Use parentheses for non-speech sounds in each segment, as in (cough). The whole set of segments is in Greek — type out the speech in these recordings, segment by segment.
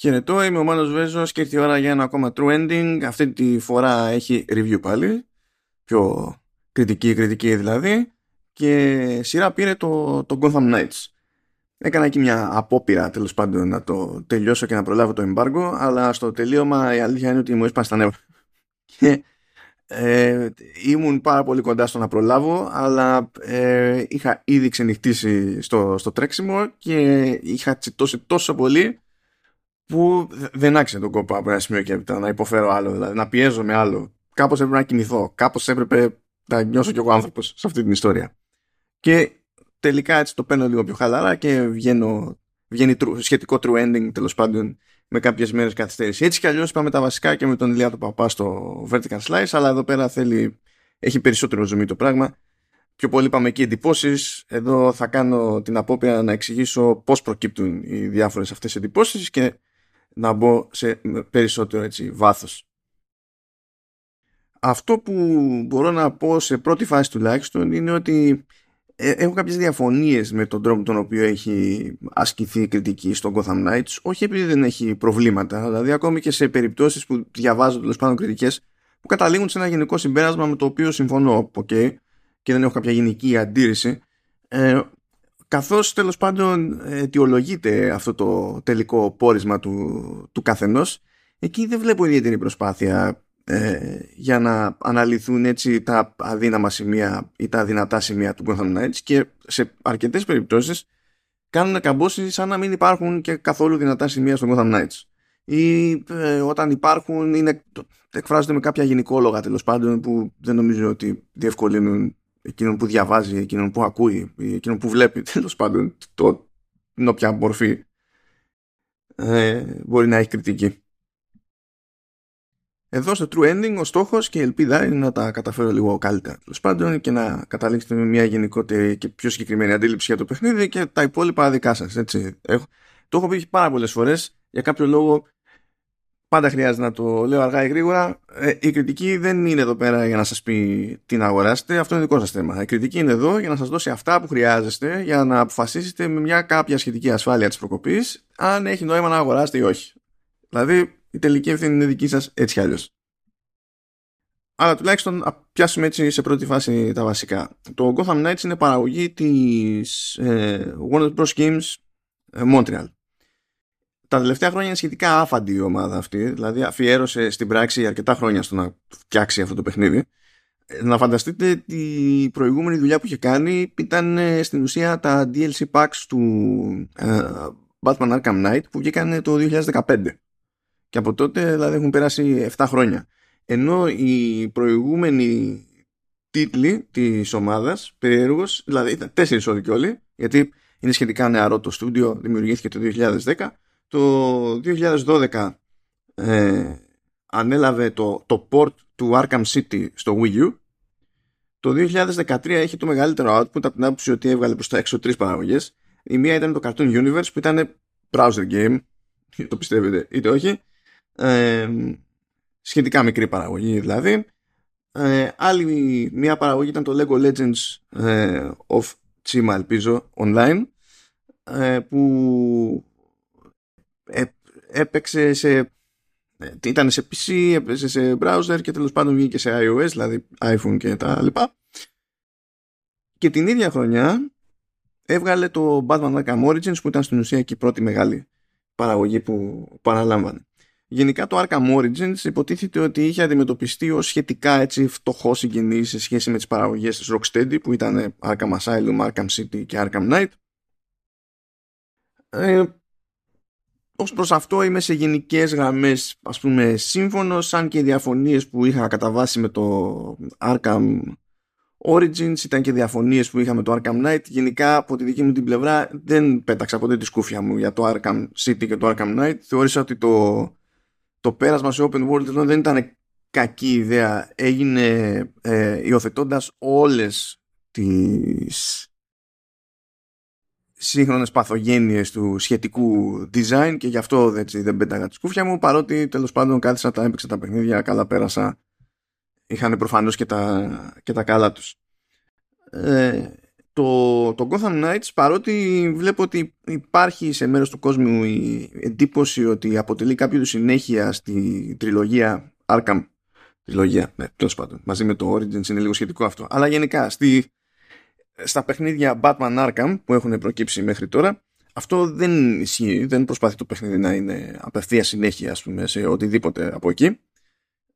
Χαιρετώ, είμαι ο Μάνος Βέζος και ήρθε η ώρα για ένα ακόμα true ending. Αυτή τη φορά έχει review πάλι. Πιο κριτική, κριτική δηλαδή. Και σειρά πήρε το, το Gotham Knights. Έκανα εκεί μια απόπειρα τέλος πάντων να το τελειώσω και να προλάβω το embargo, αλλά στο τελείωμα η αλήθεια είναι ότι μου έσπασε τα νεύρα. (laughs) Και ε, ήμουν πάρα πολύ κοντά στο να προλάβω, αλλά ε, είχα ήδη ξενυχτήσει στο, στο τρέξιμο και είχα τσιτώσει τόσο πολύ που δεν άξιζε τον κόπο από ένα σημείο και έπειτα να υποφέρω άλλο, δηλαδή να πιέζω με άλλο. Κάπως έπρεπε να κοιμηθώ, κάπως έπρεπε να νιώσω κι εγώ άνθρωπος σε αυτή την ιστορία. Και τελικά έτσι το παίρνω λίγο πιο χαλαρά και βγαίνω, βγαίνει σχετικό true ending τέλος πάντων με κάποιες μέρες καθυστέρηση. Έτσι κι αλλιώς είπαμε τα βασικά και με τον Ηλία του Παπά στο Vertical Slice, αλλά εδώ πέρα θέλει, έχει περισσότερο ζουμί το πράγμα. Πιο πολύ είπαμε εκεί εντυπώσεις. Εδώ θα κάνω την απόπειρα να εξηγήσω πώς προκύπτουν οι διάφορες αυτές εντυπώσεις και να μπω σε περισσότερο έτσι, βάθος. Αυτό που μπορώ να πω σε πρώτη φάση τουλάχιστον είναι ότι ε, έχω κάποιες διαφωνίες με τον τρόπο τον οποίο έχει ασκηθεί η κριτική στον Gotham Knights όχι επειδή δεν έχει προβλήματα δηλαδή ακόμη και σε περιπτώσεις που διαβάζω τέλος πάντων κριτικές που καταλήγουν σε ένα γενικό συμπέρασμα με το οποίο συμφωνώ okay, και δεν έχω κάποια γενική αντίρρηση ε, καθώς τέλος πάντων αιτιολογείται αυτό το τελικό πόρισμα του, του καθενός εκεί δεν βλέπω ιδιαίτερη προσπάθεια ε, για να αναλυθούν έτσι τα αδύναμα σημεία ή τα δυνατά σημεία του Gotham Knights και σε αρκετές περιπτώσεις κάνουν καμπόσεις σαν να μην υπάρχουν και καθόλου δυνατά σημεία στο Gotham Knights. Ή ε, όταν υπάρχουν είναι, εκφράζονται με κάποια γενικόλογα τέλος πάντων που δεν νομίζω ότι διευκολύνουν εκείνον που διαβάζει, εκείνον που ακούει, εκείνον που βλέπει (laughs) τέλος πάντων το, την όποια μορφή ε, μπορεί να έχει κριτική. Εδώ στο True Ending ο στόχος και η ελπίδα είναι να τα καταφέρω λίγο καλύτερα τέλος πάντων και να καταλήξετε με μια γενικότερη και πιο συγκεκριμένη αντίληψη για το παιχνίδι και τα υπόλοιπα δικά σας. Έτσι. Έχω, το έχω πει πάρα πολλές φορές για κάποιο λόγο πάντα χρειάζεται να το λέω αργά ή γρήγορα. Ε, η κριτική δεν είναι εδώ πέρα για να σας πει τι να αγοράσετε. Αυτό είναι δικό σας θέμα. Η κριτική είναι εδώ για να σας δώσει αυτά που χρειάζεστε για να αποφασίσετε με μια κάποια σχετική ασφάλεια της προκοπής αν έχει νόημα να αγοράσετε ή όχι. Δηλαδή η τελική ευθύνη είναι δική σας έτσι κι αλλιώς. Αλλά τουλάχιστον να πιάσουμε έτσι σε πρώτη φάση τα βασικά. Το Gotham Knights είναι παραγωγή της ε, Warner Bros. Games ε, Montreal τα τελευταία χρόνια είναι σχετικά άφαντη η ομάδα αυτή, δηλαδή αφιέρωσε στην πράξη αρκετά χρόνια στο να φτιάξει αυτό το παιχνίδι. Να φανταστείτε τη προηγούμενη δουλειά που είχε κάνει ήταν ε, στην ουσία τα DLC packs του uh, Batman Arkham Knight που βγήκαν το 2015. Και από τότε δηλαδή έχουν περάσει 7 χρόνια. Ενώ οι προηγούμενοι τίτλοι της ομάδας, περίεργος, δηλαδή ήταν 4 όλοι όλοι, γιατί είναι σχετικά νεαρό το στούντιο, δημιουργήθηκε το 2010, το 2012 ε, ανέλαβε το, το port του Arkham City στο Wii U. Το 2013 έχει το μεγαλύτερο output από την άποψη ότι έβγαλε προς τα έξω τρεις παραγωγές. Η μία ήταν το Cartoon Universe που ήταν browser game, το πιστεύετε είτε όχι. Ε, σχετικά μικρή παραγωγή δηλαδή. Ε, άλλη μια παραγωγή ήταν το Lego Legends ε, of Chima ελπίζω online ε, που έπαιξε σε ήταν σε PC, έπαιζε σε browser και τέλος πάντων βγήκε σε iOS, δηλαδή iPhone και τα λοιπά. Και την ίδια χρονιά έβγαλε το Batman Arkham Origins που ήταν στην ουσία και η πρώτη μεγάλη παραγωγή που παραλάμβανε. Γενικά το Arkham Origins υποτίθεται ότι είχε αντιμετωπιστεί ως σχετικά έτσι φτωχό συγγενής σε σχέση με τις παραγωγές της Rocksteady που ήταν Arkham Asylum, Arkham City και Arkham Knight. Ε, ως προς αυτό είμαι σε γενικές γραμμές ας πούμε σύμφωνος αν και οι διαφωνίες που είχα κατά βάση με το Arkham Origins ήταν και διαφωνίες που είχα με το Arkham Knight. Γενικά από τη δική μου την πλευρά δεν πέταξα ποτέ τη σκούφια μου για το Arkham City και το Arkham Knight. Θεώρησα ότι το, το πέρασμα σε open world δεν ήταν κακή ιδέα έγινε ε, υιοθετώντας όλες τις σύγχρονες παθογένειες του σχετικού design και γι' αυτό έτσι, δεν πέταγα τη σκούφια μου παρότι τέλος πάντων κάθισα τα έπαιξα τα παιχνίδια καλά πέρασα. Είχαν προφανώς και τα, και τα καλά τους. Ε, το, το Gotham Knights παρότι βλέπω ότι υπάρχει σε μέρος του κόσμου η εντύπωση ότι αποτελεί κάποιο συνέχεια στη τριλογία Arkham. Τριλογία, ναι, τέλος πάντων. Μαζί με το Origins είναι λίγο σχετικό αυτό. Αλλά γενικά στη, στα παιχνίδια Batman Arkham που έχουν προκύψει μέχρι τώρα αυτό δεν ισχύει, δεν προσπαθεί το παιχνίδι να είναι απευθεία συνέχεια ας πούμε, σε οτιδήποτε από εκεί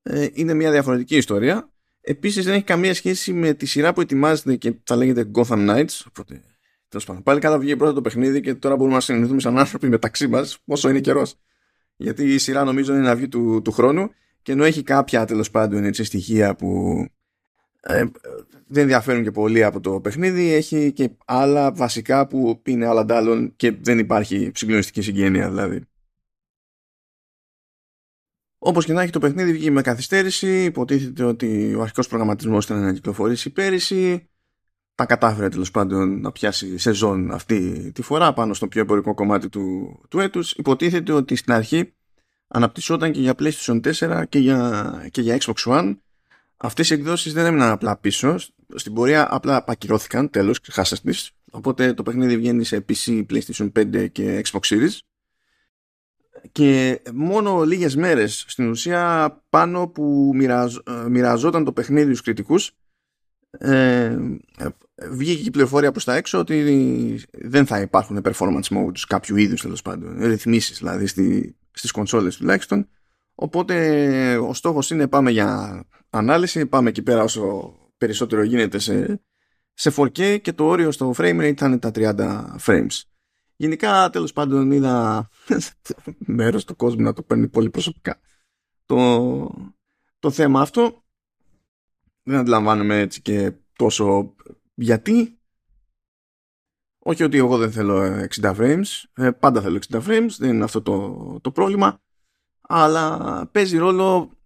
ε, είναι μια διαφορετική ιστορία Επίσης δεν έχει καμία σχέση με τη σειρά που ετοιμάζεται και θα λέγεται Gotham Knights. Οπότε, τέλος πάντων, πάλι καλά βγήκε πρώτα το παιχνίδι και τώρα μπορούμε να συνεννοηθούμε σαν άνθρωποι μεταξύ μας, όσο είναι καιρός. Γιατί η σειρά νομίζω είναι να βγει του, του χρόνου και ενώ έχει κάποια τέλος πάντων έτσι, στοιχεία που ε, δεν ενδιαφέρουν και πολύ από το παιχνίδι, έχει και άλλα βασικά που είναι άλλα ντάλλον και δεν υπάρχει συγκλονιστική συγγένεια δηλαδή. Όπως και να έχει το παιχνίδι βγει με καθυστέρηση, υποτίθεται ότι ο αρχικός προγραμματισμός ήταν να κυκλοφορήσει πέρυσι. Τα κατάφερε τέλος πάντων να πιάσει σεζόν αυτή τη φορά πάνω στο πιο εμπορικό κομμάτι του, του έτους. Υποτίθεται ότι στην αρχή αναπτυσσόταν και για PlayStation 4 και για, και για Xbox One. Αυτές οι εκδόσεις δεν έμειναν απλά πίσω. Στην πορεία απλά ακυρώθηκαν τέλος, χάσας τις. Οπότε το παιχνίδι βγαίνει σε PC, PlayStation 5 και Xbox Series και μόνο λίγες μέρες στην ουσία πάνω που μοιραζ, ε, μοιραζόταν το παιχνίδι στους κριτικούς ε, βγήκε η πληροφορία προς τα έξω ότι δεν θα υπάρχουν performance modes κάποιου είδους τέλος πάντων ρυθμίσεις δηλαδή στη, στις κονσόλες τουλάχιστον οπότε ο στόχος είναι πάμε για ανάλυση πάμε εκεί πέρα όσο περισσότερο γίνεται σε, σε 4K και το όριο στο frame rate θα είναι τα 30 frames Γενικά, τέλος πάντων, είδα (laughs) μέρος του κόσμου να το παίρνει πολύ προσωπικά το, το θέμα αυτό. Δεν αντιλαμβάνομαι έτσι και τόσο γιατί. Όχι ότι εγώ δεν θέλω 60 frames, ε, πάντα θέλω 60 frames, δεν είναι αυτό το, το πρόβλημα, αλλά παίζει ρόλο ε,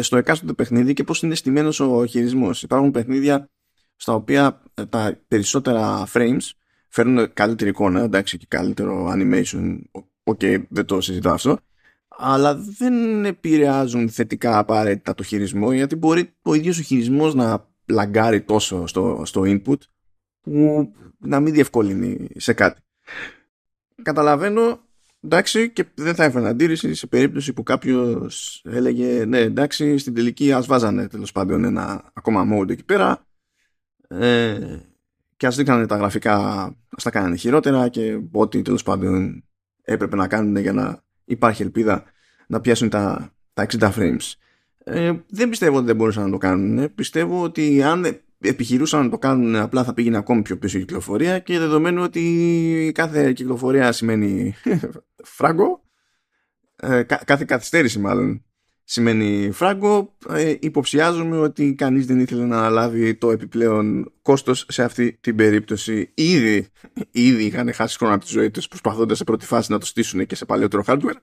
στο εκάστοτε παιχνίδι και πώς είναι στημένος ο χειρισμός. Υπάρχουν παιχνίδια στα οποία ε, τα περισσότερα frames φέρνουν καλύτερη εικόνα, εντάξει και καλύτερο animation, ok, okay, δεν το συζητάω αυτό, αλλά δεν επηρεάζουν θετικά απαραίτητα το χειρισμό, γιατί μπορεί ο ίδιος ο χειρισμός να λαγκάρει τόσο στο, στο input, που να μην διευκολύνει σε κάτι. Καταλαβαίνω, εντάξει, και δεν θα έφερε αντίρρηση σε περίπτωση που κάποιος έλεγε, ναι, εντάξει, στην τελική ας βάζανε τέλος πάντων ένα ακόμα mode εκεί πέρα, ε, και ας δείχνανε τα γραφικά ας τα κάνανε χειρότερα και ό,τι τέλος πάντων έπρεπε να κάνουν για να υπάρχει ελπίδα να πιάσουν τα, τα 60 frames. Ε, δεν πιστεύω ότι δεν μπορούσαν να το κάνουν. Πιστεύω ότι αν επιχειρούσαν να το κάνουν απλά θα πήγαινε ακόμη πιο πίσω η κυκλοφορία και δεδομένου ότι κάθε κυκλοφορία σημαίνει (laughs) φράγκο ε, κάθε καθυστέρηση μάλλον σημαίνει φράγκο. Ε, υποψιάζομαι ότι κανείς δεν ήθελε να αναλάβει το επιπλέον κόστος σε αυτή την περίπτωση. Ήδη, ήδη είχαν χάσει χρόνο από τη ζωή τους προσπαθώντας σε πρώτη φάση να το στήσουν και σε παλαιότερο hardware.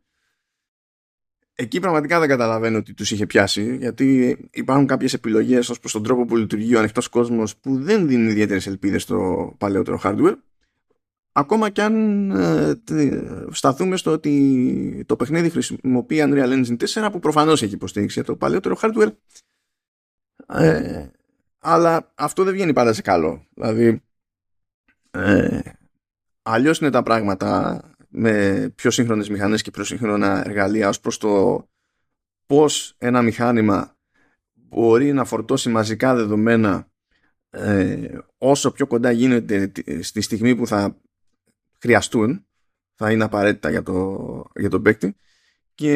Εκεί πραγματικά δεν καταλαβαίνω ότι τους είχε πιάσει γιατί υπάρχουν κάποιες επιλογές ως προς τον τρόπο που λειτουργεί ο ανοιχτός κόσμος που δεν δίνουν ιδιαίτερες ελπίδες στο παλαιότερο hardware. Ακόμα και αν ε, σταθούμε στο ότι το παιχνίδι χρησιμοποιεί Unreal Engine 4 που προφανώς έχει υποστήριξη για το παλαιότερο hardware ε, αλλά αυτό δεν βγαίνει πάντα σε καλό. Δηλαδή ε, αλλιώς είναι τα πράγματα με πιο σύγχρονες μηχανές και πιο σύγχρονα εργαλεία ως προς το πώς ένα μηχάνημα μπορεί να φορτώσει μαζικά δεδομένα ε, όσο πιο κοντά γίνεται στη στιγμή που θα χρειαστούν, θα είναι απαραίτητα για το, για τον παίκτη. Και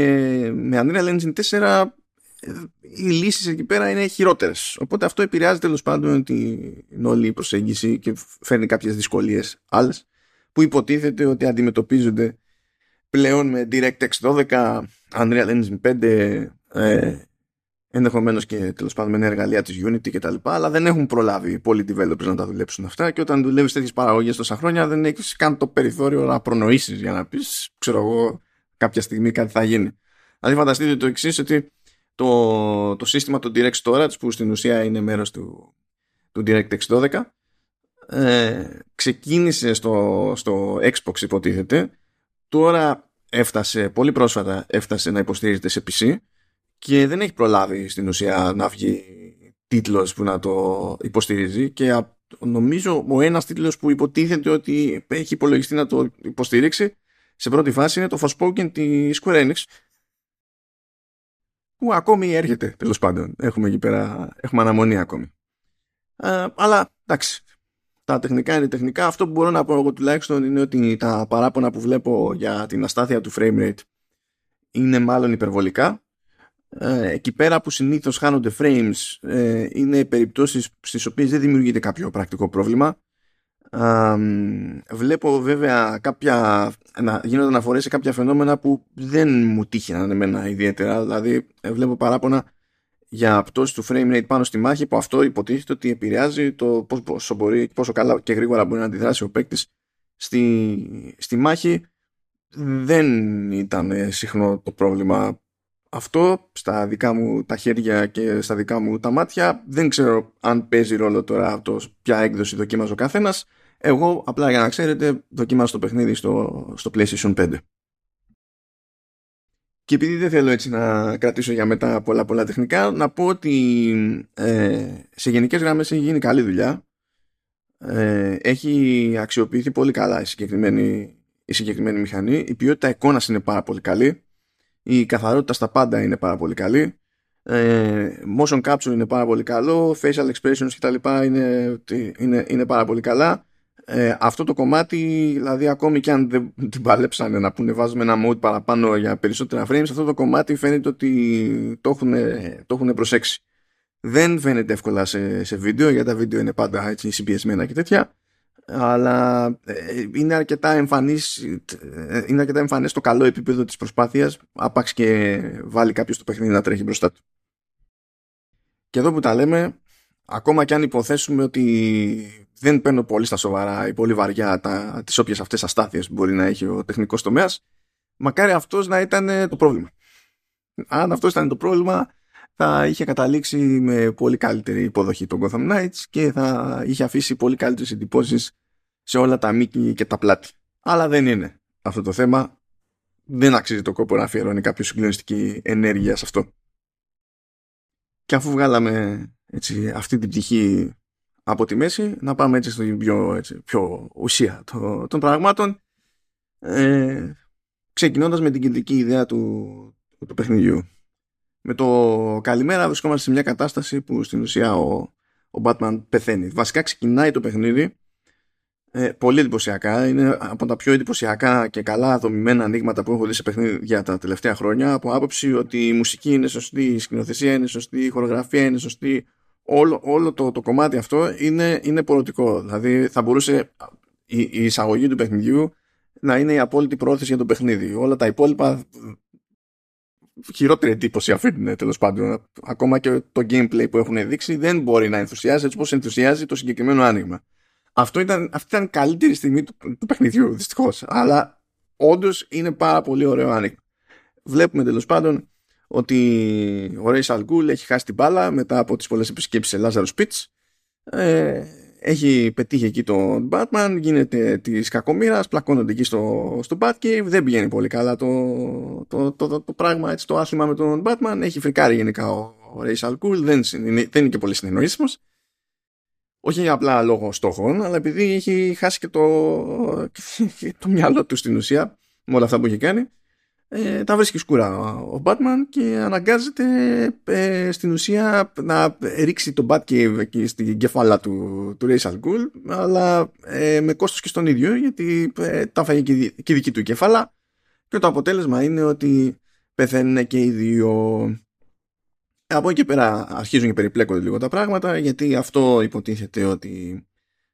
με Unreal Engine 4 οι λύσεις εκεί πέρα είναι χειρότερες. Οπότε αυτό επηρεάζει τέλος πάντων την όλη προσέγγιση και φέρνει κάποιες δυσκολίες άλλες που υποτίθεται ότι αντιμετωπίζονται πλέον με DirectX 12, Unreal Engine 5, ε, ενδεχομένως και τέλος πάντων με εργαλεία της Unity κτλ. Αλλά δεν έχουν προλάβει πολλοί developers να τα δουλέψουν αυτά. Και όταν δουλεύεις τέτοιες παραγωγές τόσα χρόνια, δεν έχεις καν το περιθώριο να προνοήσεις για να πεις, ξέρω εγώ, κάποια στιγμή κάτι θα γίνει. Δηλαδή, φανταστείτε το εξής, ότι το, το σύστημα του Direct Storage, που στην ουσία είναι μέρος του, του DirectX 12, ε, ξεκίνησε στο, στο Xbox υποτίθεται τώρα έφτασε πολύ πρόσφατα έφτασε να υποστηρίζεται σε PC και δεν έχει προλάβει στην ουσία να βγει τίτλος που να το υποστηρίζει και νομίζω ο ένας τίτλος που υποτίθεται ότι έχει υπολογιστεί να το υποστηρίξει σε πρώτη φάση είναι το Forspoken της Square Enix που ακόμη έρχεται τέλος πάντων. Έχουμε εκεί πέρα, έχουμε αναμονή ακόμη. Ε, αλλά εντάξει, τα τεχνικά είναι τεχνικά. Αυτό που μπορώ να πω εγώ τουλάχιστον είναι ότι τα παράπονα που βλέπω για την αστάθεια του frame rate είναι μάλλον υπερβολικά. Ε, εκεί πέρα που συνήθως χάνονται frames ε, είναι περιπτώσεις στις οποίες δεν δημιουργείται κάποιο πρακτικό πρόβλημα βλέπω βέβαια κάποια, να γίνονται αναφορές σε κάποια φαινόμενα που δεν μου τύχαιναν εμένα ιδιαίτερα. Δηλαδή βλέπω παράπονα για πτώση του frame rate πάνω στη μάχη που αυτό υποτίθεται ότι επηρεάζει το πόσο, μπορεί, πόσο καλά και γρήγορα μπορεί να αντιδράσει ο παίκτης στη, στη μάχη. Δεν ήταν συχνό το πρόβλημα αυτό στα δικά μου τα χέρια και στα δικά μου τα μάτια. Δεν ξέρω αν παίζει ρόλο τώρα το ποια έκδοση δοκίμαζε ο καθένας. Εγώ απλά για να ξέρετε δοκιμάζω το παιχνίδι στο, στο PlayStation 5. Και επειδή δεν θέλω έτσι να κρατήσω για μετά πολλά πολλά τεχνικά, να πω ότι ε, σε γενικές γραμμές έχει γίνει καλή δουλειά. Ε, έχει αξιοποιηθεί πολύ καλά η συγκεκριμένη, η συγκεκριμένη μηχανή. Η ποιότητα εικόνας είναι πάρα πολύ καλή. Η καθαρότητα στα πάντα είναι πάρα πολύ καλή. Ε, motion capture είναι πάρα πολύ καλό. Facial expressions κτλ. Είναι, είναι, είναι πάρα πολύ καλά ε, αυτό το κομμάτι, δηλαδή ακόμη και αν δεν (laughs) την παλέψανε να πούνε βάζουμε ένα mode παραπάνω για περισσότερα frames, αυτό το κομμάτι φαίνεται ότι το έχουν, το έχουν προσέξει. Δεν φαίνεται εύκολα σε, σε βίντεο, γιατί τα βίντεο είναι πάντα έτσι συμπιεσμένα και τέτοια, αλλά ε, είναι αρκετά εμφανής, ε, είναι αρκετά εμφανές το καλό επίπεδο της προσπάθειας, άπαξ και βάλει κάποιος το παιχνίδι να τρέχει μπροστά του. Και εδώ που τα λέμε, ακόμα και αν υποθέσουμε ότι δεν παίρνω πολύ στα σοβαρά ή πολύ βαριά τα, τις όποιες αυτές αστάθειες που μπορεί να έχει ο τεχνικός τομέας, μακάρι αυτός να ήταν το πρόβλημα. Αν αυτός ήταν το πρόβλημα, θα είχε καταλήξει με πολύ καλύτερη υποδοχή τον Gotham Knights και θα είχε αφήσει πολύ καλύτερες εντυπώσεις σε όλα τα μήκη και τα πλάτη. Αλλά δεν είναι αυτό το θέμα. Δεν αξίζει το κόπο να αφιερώνει κάποιο συγκλονιστική ενέργεια σε αυτό. Και αφού βγάλαμε έτσι, αυτή την πτυχή από τη μέση, να πάμε έτσι στην πιο, έτσι, πιο ουσία των πραγμάτων, ε, ξεκινώντας με την κεντρική ιδέα του, του παιχνιδιού. Με το καλημέρα βρισκόμαστε σε μια κατάσταση που στην ουσία ο, ο Batman πεθαίνει. Βασικά ξεκινάει το παιχνίδι ε, πολύ εντυπωσιακά. Είναι από τα πιο εντυπωσιακά και καλά δομημένα ανοίγματα που έχω δει σε παιχνίδια τα τελευταία χρόνια. Από άποψη ότι η μουσική είναι σωστή, η σκηνοθεσία είναι σωστή, η χορογραφία είναι σωστή, όλο, όλο το, το κομμάτι αυτό είναι, είναι πολιτικό. Δηλαδή θα μπορούσε η, η εισαγωγή του παιχνιδιού να είναι η απόλυτη πρόθεση για το παιχνίδι. Όλα τα υπόλοιπα χειρότερη εντύπωση αφήνουν τέλος πάντων. Ακόμα και το gameplay που έχουν δείξει δεν μπορεί να ενθουσιάζει έτσι όπως ενθουσιάζει το συγκεκριμένο άνοιγμα. Αυτό ήταν, αυτή ήταν η καλύτερη στιγμή του, του παιχνιδιού, δυστυχώς. Αλλά όντως είναι πάρα πολύ ωραίο άνοιγμα. Βλέπουμε τέλος πάντων ότι ο Ray Al έχει χάσει την μπάλα μετά από τις πολλές επισκέψεις σε Lazarus Pits ε, έχει πετύχει εκεί τον Batman γίνεται της κακομοίρας, πλακώνονται εκεί στο, στο Batcave δεν πηγαίνει πολύ καλά το, το, το, το, πράγμα έτσι, το άθλημα με τον Batman. Έχει φρικάρει γενικά ο, ο Ray Al δεν, δεν είναι και πολύ συνεννοήσιμος. Όχι απλά λόγω στόχων αλλά επειδή έχει χάσει και το, (laughs) το μυαλό του στην ουσία με όλα αυτά που έχει κάνει ε, τα βρίσκεις σκούρα ο Batman και αναγκάζεται ε, στην ουσία να ρίξει τον Batcave εκεί στην κεφάλα του, του Ra's al Ghul αλλά ε, με κόστος και στον ίδιο γιατί ε, τα φάγει και, η δική του κεφάλα. Και το αποτέλεσμα είναι ότι πεθαίνουν και οι δύο. Από εκεί και πέρα αρχίζουν και περιπλέκονται λίγο τα πράγματα γιατί αυτό υποτίθεται ότι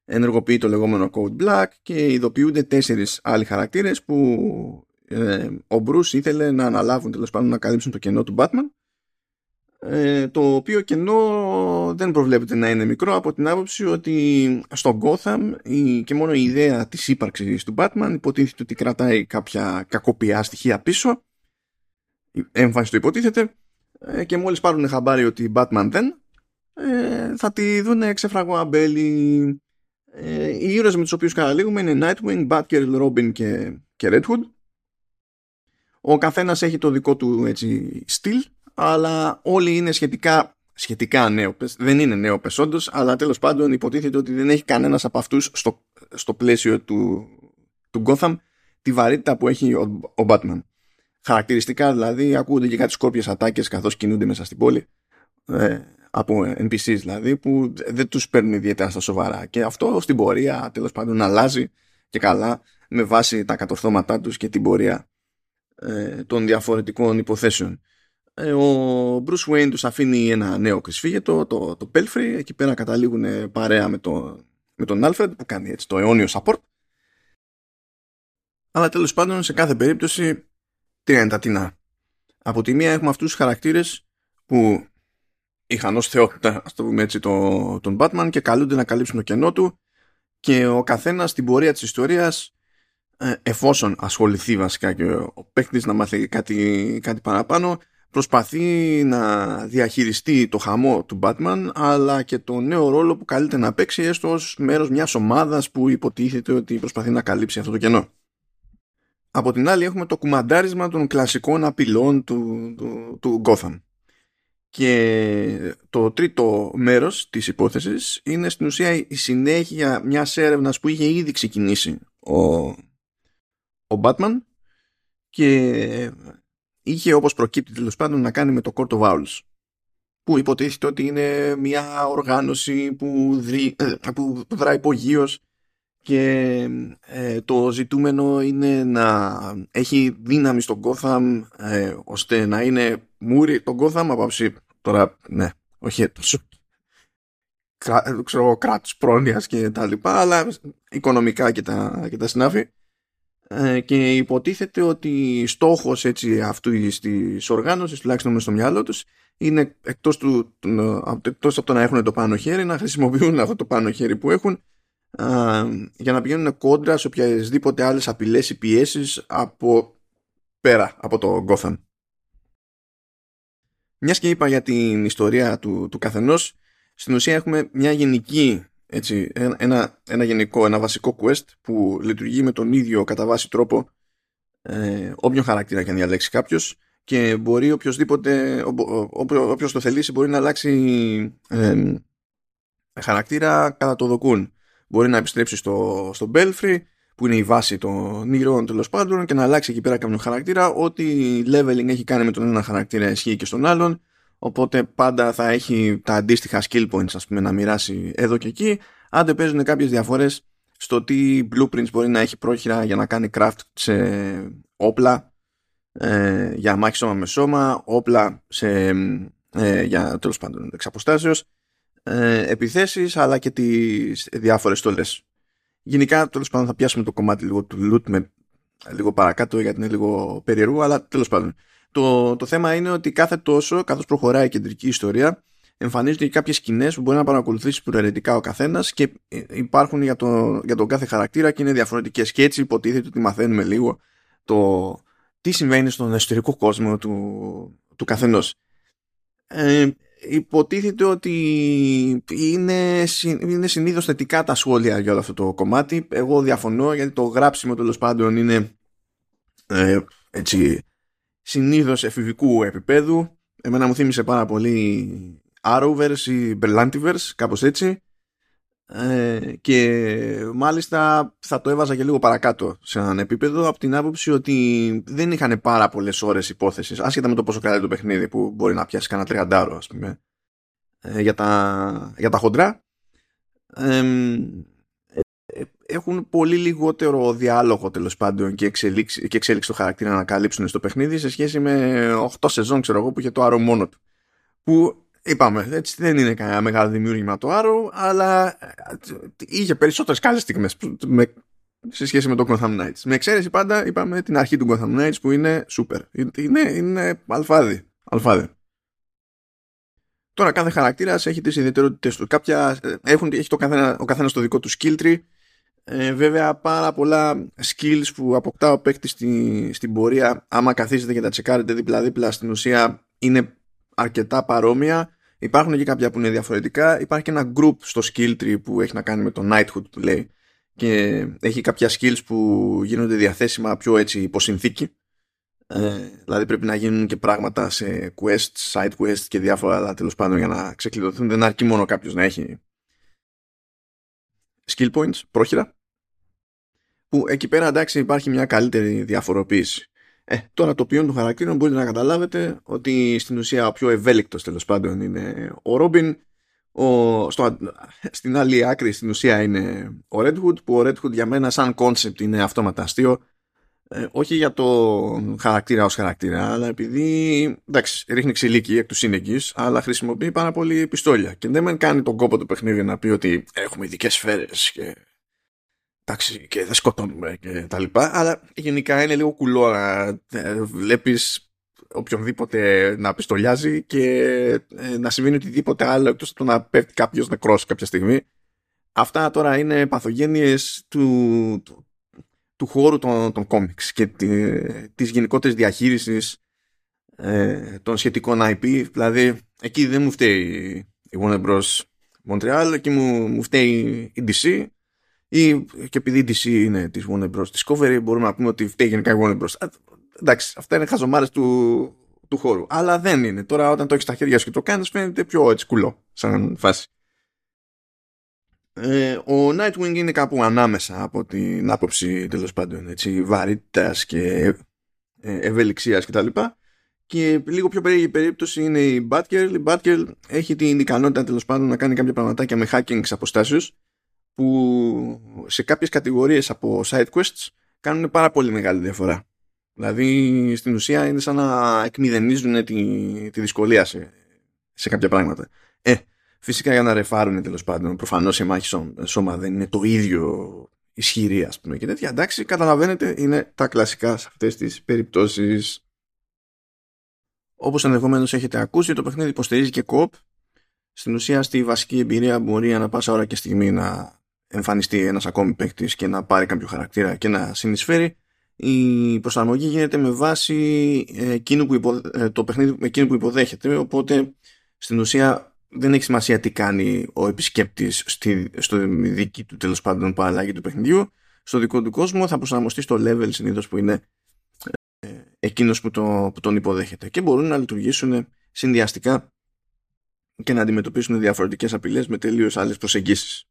ενεργοποιεί το λεγόμενο Code Black και ειδοποιούνται τέσσερις άλλοι χαρακτήρες που ε, ο Bruce ήθελε να αναλάβουν τέλος πάντων να καλύψουν το κενό του Batman ε, το οποίο κενό δεν προβλέπεται να είναι μικρό από την άποψη ότι στο Gotham η, και μόνο η ιδέα της ύπαρξης του Batman υποτίθεται ότι κρατάει κάποια κακοπιά στοιχεία πίσω. Η έμφαση του υποτίθεται. Ε, και μόλις πάρουν χαμπάρι ότι Batman δεν ε, θα τη δουν ξεφραγό αμπέλι. Ε, οι ήρωες με τους οποίους καταλήγουμε είναι Nightwing, Batgirl, Robin και, και Red Hood ο καθένας έχει το δικό του έτσι, στυλ, αλλά όλοι είναι σχετικά σχετικά νέοπες. Δεν είναι νέοπες όντως, αλλά τέλος πάντων υποτίθεται ότι δεν έχει κανένας από αυτούς στο, στο πλαίσιο του, του Gotham τη βαρύτητα που έχει ο, ο Batman. Χαρακτηριστικά δηλαδή ακούγονται και κάτι σκόρπιες ατάκες καθώς κινούνται μέσα στην πόλη ε, από NPCs δηλαδή που δεν τους παίρνουν ιδιαίτερα στα σοβαρά και αυτό στην πορεία τέλος πάντων αλλάζει και καλά με βάση τα κατορθώματά τους και την πορεία ε, των διαφορετικών υποθέσεων. Ε, ο Bruce Wayne τους αφήνει ένα νέο κρυσφύγετο, το, το Pelfrey, εκεί πέρα καταλήγουν παρέα με, το, με τον Alfred που κάνει έτσι το αιώνιο support. Αλλά τέλος πάντων σε κάθε περίπτωση τρία είναι τα τεινά. Από τη μία έχουμε αυτούς τους χαρακτήρες που είχαν ως θεότητα, ας το πούμε έτσι, το, τον Batman και καλούνται να καλύψουν το κενό του και ο καθένας στην πορεία της ιστορίας ε, εφόσον ασχοληθεί βασικά και ο παίκτης να μάθει κάτι, κάτι παραπάνω προσπαθεί να διαχειριστεί το χαμό του Batman αλλά και το νέο ρόλο που καλείται να παίξει έστω ως μέρος μιας ομάδας που υποτίθεται ότι προσπαθεί να καλύψει αυτό το κενό. Από την άλλη έχουμε το κουμαντάρισμα των κλασικών απειλών του, του, του Gotham. Και το τρίτο μέρος της υπόθεσης είναι στην ουσία η συνέχεια μιας έρευνας που είχε ήδη ξεκινήσει ο, ο Batman και είχε όπως προκύπτει τέλος πάντων να κάνει με το Court of Owls που υποτίθεται ότι είναι μια οργάνωση που, δρεί, ε, που δράει υπογείως και ε, το ζητούμενο είναι να έχει δύναμη στον Gotham ε, ώστε να είναι μούρι τον Gotham απόψη τώρα ναι όχι τόσο ξέρω, κράτους πρόνοιας και τα λοιπά αλλά οικονομικά και τα, και τα συνάφη. ε, και υποτίθεται ότι στόχος έτσι αυτού της οργάνωσης τουλάχιστον μες στο μυαλό τους είναι εκτός, του, εκτός από το να έχουν το πάνω χέρι να χρησιμοποιούν αυτό το πάνω χέρι που έχουν για να πηγαίνουν κόντρα σε οποιασδήποτε άλλες απειλές ή πιέσεις από πέρα από το Gotham. Μιας και είπα για την ιστορία του, του καθενός, στην ουσία έχουμε μια γενική έτσι, ένα, ένα γενικό, ένα βασικό quest που λειτουργεί με τον ίδιο κατά βάση τρόπο ε, όποιον χαρακτήρα και αν διαλέξει κάποιος και μπορεί οποιοδήποτε, όποιος το θελήσει μπορεί να αλλάξει ε, χαρακτήρα κατά το δοκούν. Μπορεί να επιστρέψει στο, στο Belfry που είναι η βάση των ηρώων τέλος πάντων και να αλλάξει εκεί πέρα κάποιον χαρακτήρα. Ό,τι leveling έχει κάνει με τον ένα χαρακτήρα ισχύει και στον άλλον Οπότε πάντα θα έχει τα αντίστοιχα skill points ας πούμε, να μοιράσει εδώ και εκεί. Άντε παίζουν κάποιες διαφορές στο τι blueprints μπορεί να έχει πρόχειρα για να κάνει craft σε όπλα ε, για μάχη σώμα με σώμα, όπλα σε, ε, για τέλος πάντων εξ αποστάσεως, ε, επιθέσεις αλλά και τις διάφορες στολές. Γενικά τέλος πάντων θα πιάσουμε το κομμάτι λίγο του loot με λίγο παρακάτω γιατί είναι λίγο περίεργο αλλά τέλος πάντων το, το θέμα είναι ότι κάθε τόσο, καθώς προχωράει η κεντρική ιστορία, εμφανίζονται και κάποιες σκηνές που μπορεί να παρακολουθήσει προαιρετικά ο καθένας και υπάρχουν για, το, για τον κάθε χαρακτήρα και είναι διαφορετικές. Και έτσι υποτίθεται ότι μαθαίνουμε λίγο το τι συμβαίνει στον εσωτερικό κόσμο του, του καθενός. Ε, υποτίθεται ότι είναι, είναι συνήθως θετικά τα σχόλια για όλο αυτό το κομμάτι. Εγώ διαφωνώ γιατί το γράψιμο τέλος πάντων είναι ε, έτσι συνήθως εφηβικού επίπεδου. Εμένα μου θύμισε πάρα πολύ Arrowverse ή Berlantiverse, κάπως έτσι. Ε, και μάλιστα θα το έβαζα και λίγο παρακάτω σε έναν επίπεδο από την άποψη ότι δεν είχαν πάρα πολλές ώρες υπόθεσης, άσχετα με το πόσο κρατάει το παιχνίδι που μπορεί να πιάσει κανένα τριαντάρο, ας πούμε, ε, για, τα, για τα χοντρά. Ε, έχουν πολύ λιγότερο διάλογο τέλος πάντων και εξέλιξη, και εξέλιξη του χαρακτήρα να καλύψουν στο παιχνίδι σε σχέση με 8 σεζόν ξέρω εγώ που είχε το Arrow μόνο του. Που είπαμε, έτσι δεν είναι κανένα μεγάλο δημιούργημα το Arrow, αλλά ε, είχε περισσότερες καλές στιγμές σε σχέση με το Gotham Knights. Με εξαίρεση πάντα είπαμε την αρχή του Gotham Knights που είναι super. Είναι, είναι αλφάδι. αλφάδι. Τώρα κάθε χαρακτήρας έχει τις ιδιαιτερότητες του. Κάποια ε, έχουν, έχει το καθένα, ο καθένας το δικό του skill tree ε, βέβαια πάρα πολλά skills που αποκτά ο παίκτης στη, στην πορεία άμα καθίσετε και τα τσεκάρετε δίπλα-δίπλα στην ουσία είναι αρκετά παρόμοια. Υπάρχουν και κάποια που είναι διαφορετικά. Υπάρχει και ένα group στο skill tree που έχει να κάνει με το knighthood που λέει και έχει κάποια skills που γίνονται διαθέσιμα πιο έτσι υπό συνθήκη Ε, δηλαδή πρέπει να γίνουν και πράγματα σε quests, side quests και διάφορα άλλα τέλος πάντων για να ξεκλειδωθούν. Δεν αρκεί μόνο κάποιος να έχει skill points, πρόχειρα. Που εκεί πέρα εντάξει υπάρχει μια καλύτερη διαφοροποίηση. Ε, τώρα το ποιόν των χαρακτήρων μπορείτε να καταλάβετε ότι στην ουσία ο πιο ευέλικτος τέλος πάντων είναι ο Ρόμπιν ο, στο, στην άλλη άκρη στην ουσία είναι ο Red Hood που ο Red Hood για μένα σαν concept είναι αυτόματα αστείο ε, όχι για το χαρακτήρα ως χαρακτήρα αλλά επειδή εντάξει ρίχνει ξυλίκι εκ του σύνεγγυς αλλά χρησιμοποιεί πάρα πολύ πιστόλια και δεν με κάνει τον κόπο του παιχνίδι να πει ότι έχουμε ειδικές σφαίρες και εντάξει και δεν σκοτώνουμε και τα λοιπά αλλά γενικά είναι λίγο κουλό να ε, βλέπεις οποιονδήποτε να πιστολιάζει και ε, να συμβαίνει οτιδήποτε άλλο εκτός από το να πέφτει κάποιος νεκρός κάποια στιγμή. Αυτά τώρα είναι παθογένειες του, του, του χώρου των, των κόμιξ και τη, της γενικότερης διαχείρισης ε, των σχετικών IP. Δηλαδή, εκεί δεν μου φταίει η Warner Bros. Montreal, εκεί μου, μου φταίει η DC ή και επειδή η DC είναι της Warner Bros. Discovery μπορούμε να πούμε ότι φταίει γενικά η Warner Bros εντάξει, αυτά είναι χαζομάρες του, του χώρου. Αλλά δεν είναι. Τώρα όταν το έχεις στα χέρια σου και το κάνεις, φαίνεται πιο έτσι κουλό σαν φάση. Ε, ο Nightwing είναι κάπου ανάμεσα από την άποψη τέλος πάντων έτσι, βαρύτητας και ε, ευελιξίας κτλ. Και, και λίγο πιο περίεργη περίπτωση είναι η Batgirl. Η Batgirl έχει την ικανότητα τέλος πάντων να κάνει κάποια πραγματάκια με hacking αποστάσεως που σε κάποιες κατηγορίες από side quests κάνουν πάρα πολύ μεγάλη διαφορά. Δηλαδή στην ουσία είναι σαν να εκμηδενίζουν τη, τη δυσκολία σε, σε κάποια πράγματα. Ε, φυσικά για να ρεφάρουν τέλος πάντων. Προφανώς η μάχη σώμα δεν είναι το ίδιο ισχυρή, ας πούμε και τέτοια. Εντάξει, καταλαβαίνετε, είναι τα κλασικά σε αυτές τις περιπτώσεις. Όπως ενδεχομένως έχετε ακούσει, το παιχνίδι υποστηρίζει και κοπ. Στην ουσία, στη βασική εμπειρία μπορεί ανα πάσα ώρα και στιγμή να εμφανιστεί ένας ακόμη παίκτης και να πάρει κάποιο χαρακτήρα και να συνεισφέρει η προσαρμογή γίνεται με βάση εκείνο που ε, το παιχνίδι εκείνο που υποδέχεται οπότε στην ουσία δεν έχει σημασία τι κάνει ο επισκέπτης στη, στο δική του τέλος πάντων παραλλαγή του παιχνιδιού. Στο δικό του κόσμο θα προσαρμοστεί στο level συνήθως που είναι ε, εκείνος που, το, που τον υποδέχεται. Και μπορούν να λειτουργήσουν συνδυαστικά και να αντιμετωπίσουν διαφορετικές απειλές με τελείως άλλες προσεγγίσεις.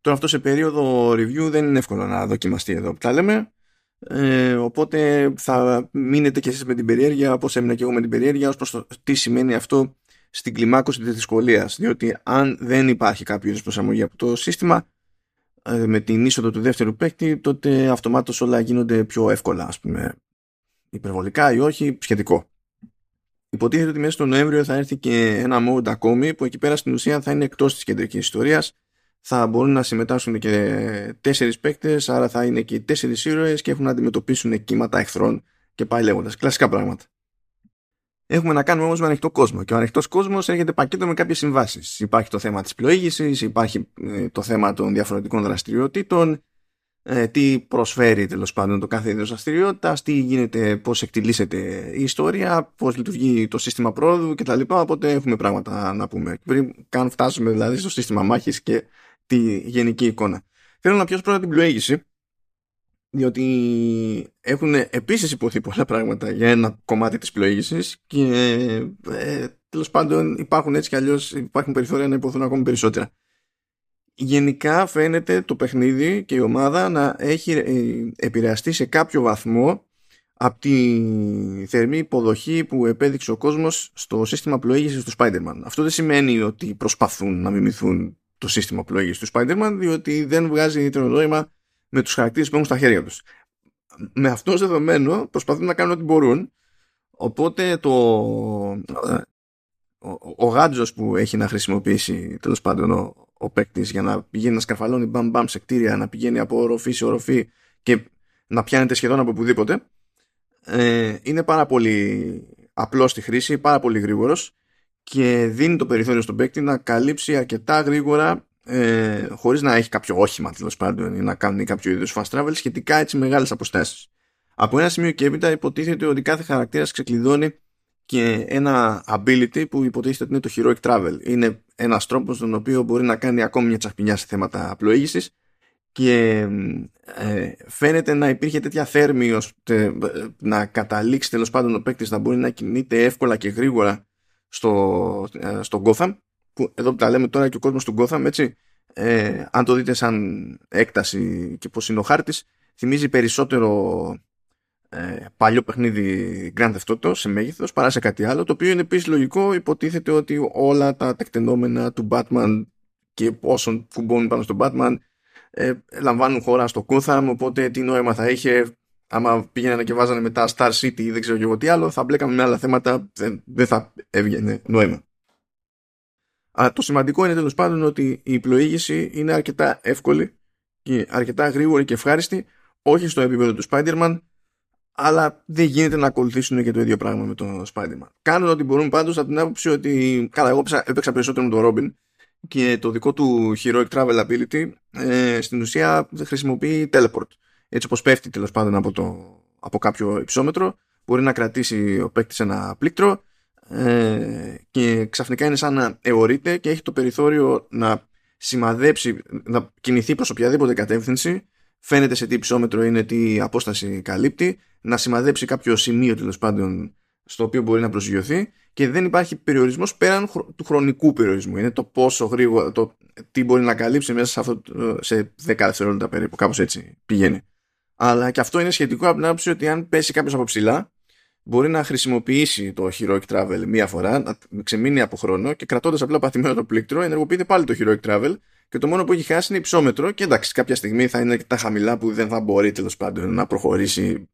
Τώρα αυτό σε περίοδο review δεν είναι εύκολο να δοκιμαστεί εδώ που τα λέμε. Ε, οπότε θα μείνετε κι εσείς με την περιέργεια όπως έμεινα και εγώ με την περιέργεια ως προς το τι σημαίνει αυτό στην κλιμάκωση της δυσκολίας διότι αν δεν υπάρχει κάποιο είδους προσαρμογή από το σύστημα ε, με την είσοδο του δεύτερου παίκτη τότε αυτομάτως όλα γίνονται πιο εύκολα ας πούμε υπερβολικά ή όχι σχετικό υποτίθεται ότι μέσα στο Νοέμβριο θα έρθει και ένα mode ακόμη που εκεί πέρα στην ουσία θα είναι εκτός της κεντρικής ιστορίας θα μπορούν να συμμετάσχουν και τέσσερις παίκτες, άρα θα είναι και τέσσερις ήρωες και έχουν να αντιμετωπίσουν κύματα εχθρών και πάει λέγοντας. Κλασικά πράγματα. Έχουμε να κάνουμε όμως με ανοιχτό κόσμο και ο ανοιχτός κόσμος έρχεται πακέτο με κάποιες συμβάσεις. Υπάρχει το θέμα της πλοήγησης, υπάρχει ε, το θέμα των διαφορετικών δραστηριοτήτων, ε, τι προσφέρει τέλος πάντων το κάθε είδος δραστηριότητα, τι γίνεται, πώς εκτιλήσεται η ιστορία, πώς λειτουργεί το σύστημα πρόοδου κτλ. Οπότε έχουμε πράγματα να πούμε. Πριν καν φτάσουμε δηλαδή στο σύστημα μάχης και τη γενική εικόνα. Θέλω να πιάσω πρώτα την πλοήγηση, διότι έχουν επίσης υποθεί πολλά πράγματα για ένα κομμάτι της πλοήγησης και ε, τέλος πάντων υπάρχουν έτσι κι αλλιώς υπάρχουν περιθώρια να υποθούν ακόμη περισσότερα. Γενικά φαίνεται το παιχνίδι και η ομάδα να έχει ε, επηρεαστεί σε κάποιο βαθμό από τη θερμή υποδοχή που επέδειξε ο κόσμος στο σύστημα πλοήγησης του Spider-Man. Αυτό δεν σημαίνει ότι προσπαθούν να μιμηθούν το σύστημα πλοήγησης του Spider-Man διότι δεν βγάζει ιδιαίτερο νόημα με τους χαρακτήρες που έχουν στα χέρια τους. Με αυτό ως δεδομένο προσπαθούν να κάνουν ό,τι μπορούν οπότε το, ο, ο γάντζος που έχει να χρησιμοποιήσει τέλος πάντων ο, ο παίκτης για να πηγαίνει να σκαρφαλώνει μπαμ μπαμ σε κτίρια, να πηγαίνει από οροφή σε οροφή και να πιάνεται σχεδόν από οπουδήποτε ε, είναι πάρα πολύ απλός στη χρήση, πάρα πολύ γρήγορος και δίνει το περιθώριο στον παίκτη να καλύψει αρκετά γρήγορα ε, χωρίς να έχει κάποιο όχημα τέλος πάντων ή να κάνει κάποιο είδους fast travel σχετικά έτσι μεγάλες αποστάσεις. Από ένα σημείο και έπειτα υποτίθεται ότι κάθε χαρακτήρας ξεκλειδώνει και ένα ability που υποτίθεται ότι είναι το heroic travel. Είναι ένας τρόπος τον οποίο μπορεί να κάνει ακόμη μια τσαχπινιά σε θέματα πλοήγησης και ε, φαίνεται να υπήρχε τέτοια θέρμη ώστε ε, να καταλήξει τέλος πάντων ο παίκτης να μπορεί να κινείται εύκολα και γρήγορα στο, ε, στο Gotham που εδώ που τα λέμε τώρα και ο κόσμος του Gotham έτσι ε, αν το δείτε σαν έκταση και πως είναι ο χάρτης θυμίζει περισσότερο ε, παλιό παιχνίδι Grand Theft Auto σε μέγεθος παρά σε κάτι άλλο το οποίο είναι επίσης λογικό υποτίθεται ότι όλα τα τεκτενόμενα του Batman και όσων κουμπώνουν πάνω στον Batman ε, λαμβάνουν χώρα στο Gotham οπότε τι νόημα θα είχε άμα πήγαιναν και βάζανε μετά Star City ή δεν ξέρω και εγώ τι άλλο θα μπλέκαμε με άλλα θέματα δεν, δεν θα έβγαινε νόημα αλλά το σημαντικό είναι τέλος πάντων ότι η πλοήγηση είναι αρκετά εύκολη και αρκετά γρήγορη και ευχάριστη όχι στο επίπεδο του Spider-Man αλλά δεν γίνεται να ακολουθήσουν και το ίδιο πράγμα με τον Spider-Man. Κάνουν ό,τι μπορούν πάντως από την άποψη ότι καλά εγώ έπαιξα περισσότερο με τον Robin και το δικό του Heroic Travel Ability ε, στην ουσία χρησιμοποιεί teleport. Έτσι όπως πέφτει τέλος πάντων από, το, από κάποιο υψόμετρο μπορεί να κρατήσει ο παίκτης ένα πλήκτρο ε, και ξαφνικά είναι σαν να αιωρείται και έχει το περιθώριο να σημαδέψει, να κινηθεί προς οποιαδήποτε κατεύθυνση φαίνεται σε τι υψόμετρο είναι, τι απόσταση καλύπτει, να σημαδέψει κάποιο σημείο τέλος πάντων στο οποίο μπορεί να προσγειωθεί και δεν υπάρχει περιορισμός πέραν του χρονικού περιορισμού. Είναι το πόσο γρήγορα, το τι μπορεί να καλύψει μέσα σε, αυτό, σε 10 δευτερόλεπτα περίπου, κάπως έτσι πηγαίνει. Αλλά και αυτό είναι σχετικό από την άποψη ότι αν πέσει κάποιος από ψηλά, μπορεί να χρησιμοποιήσει το Heroic Travel μία φορά, να ξεμείνει από χρόνο και κρατώντας απλά παθημένο το πλήκτρο, ενεργοποιείται πάλι το Heroic Travel και το μόνο που έχει χάσει είναι υψόμετρο. Και εντάξει, κάποια στιγμή θα είναι τα χαμηλά που δεν θα μπορεί τέλος πάντων να προχωρήσει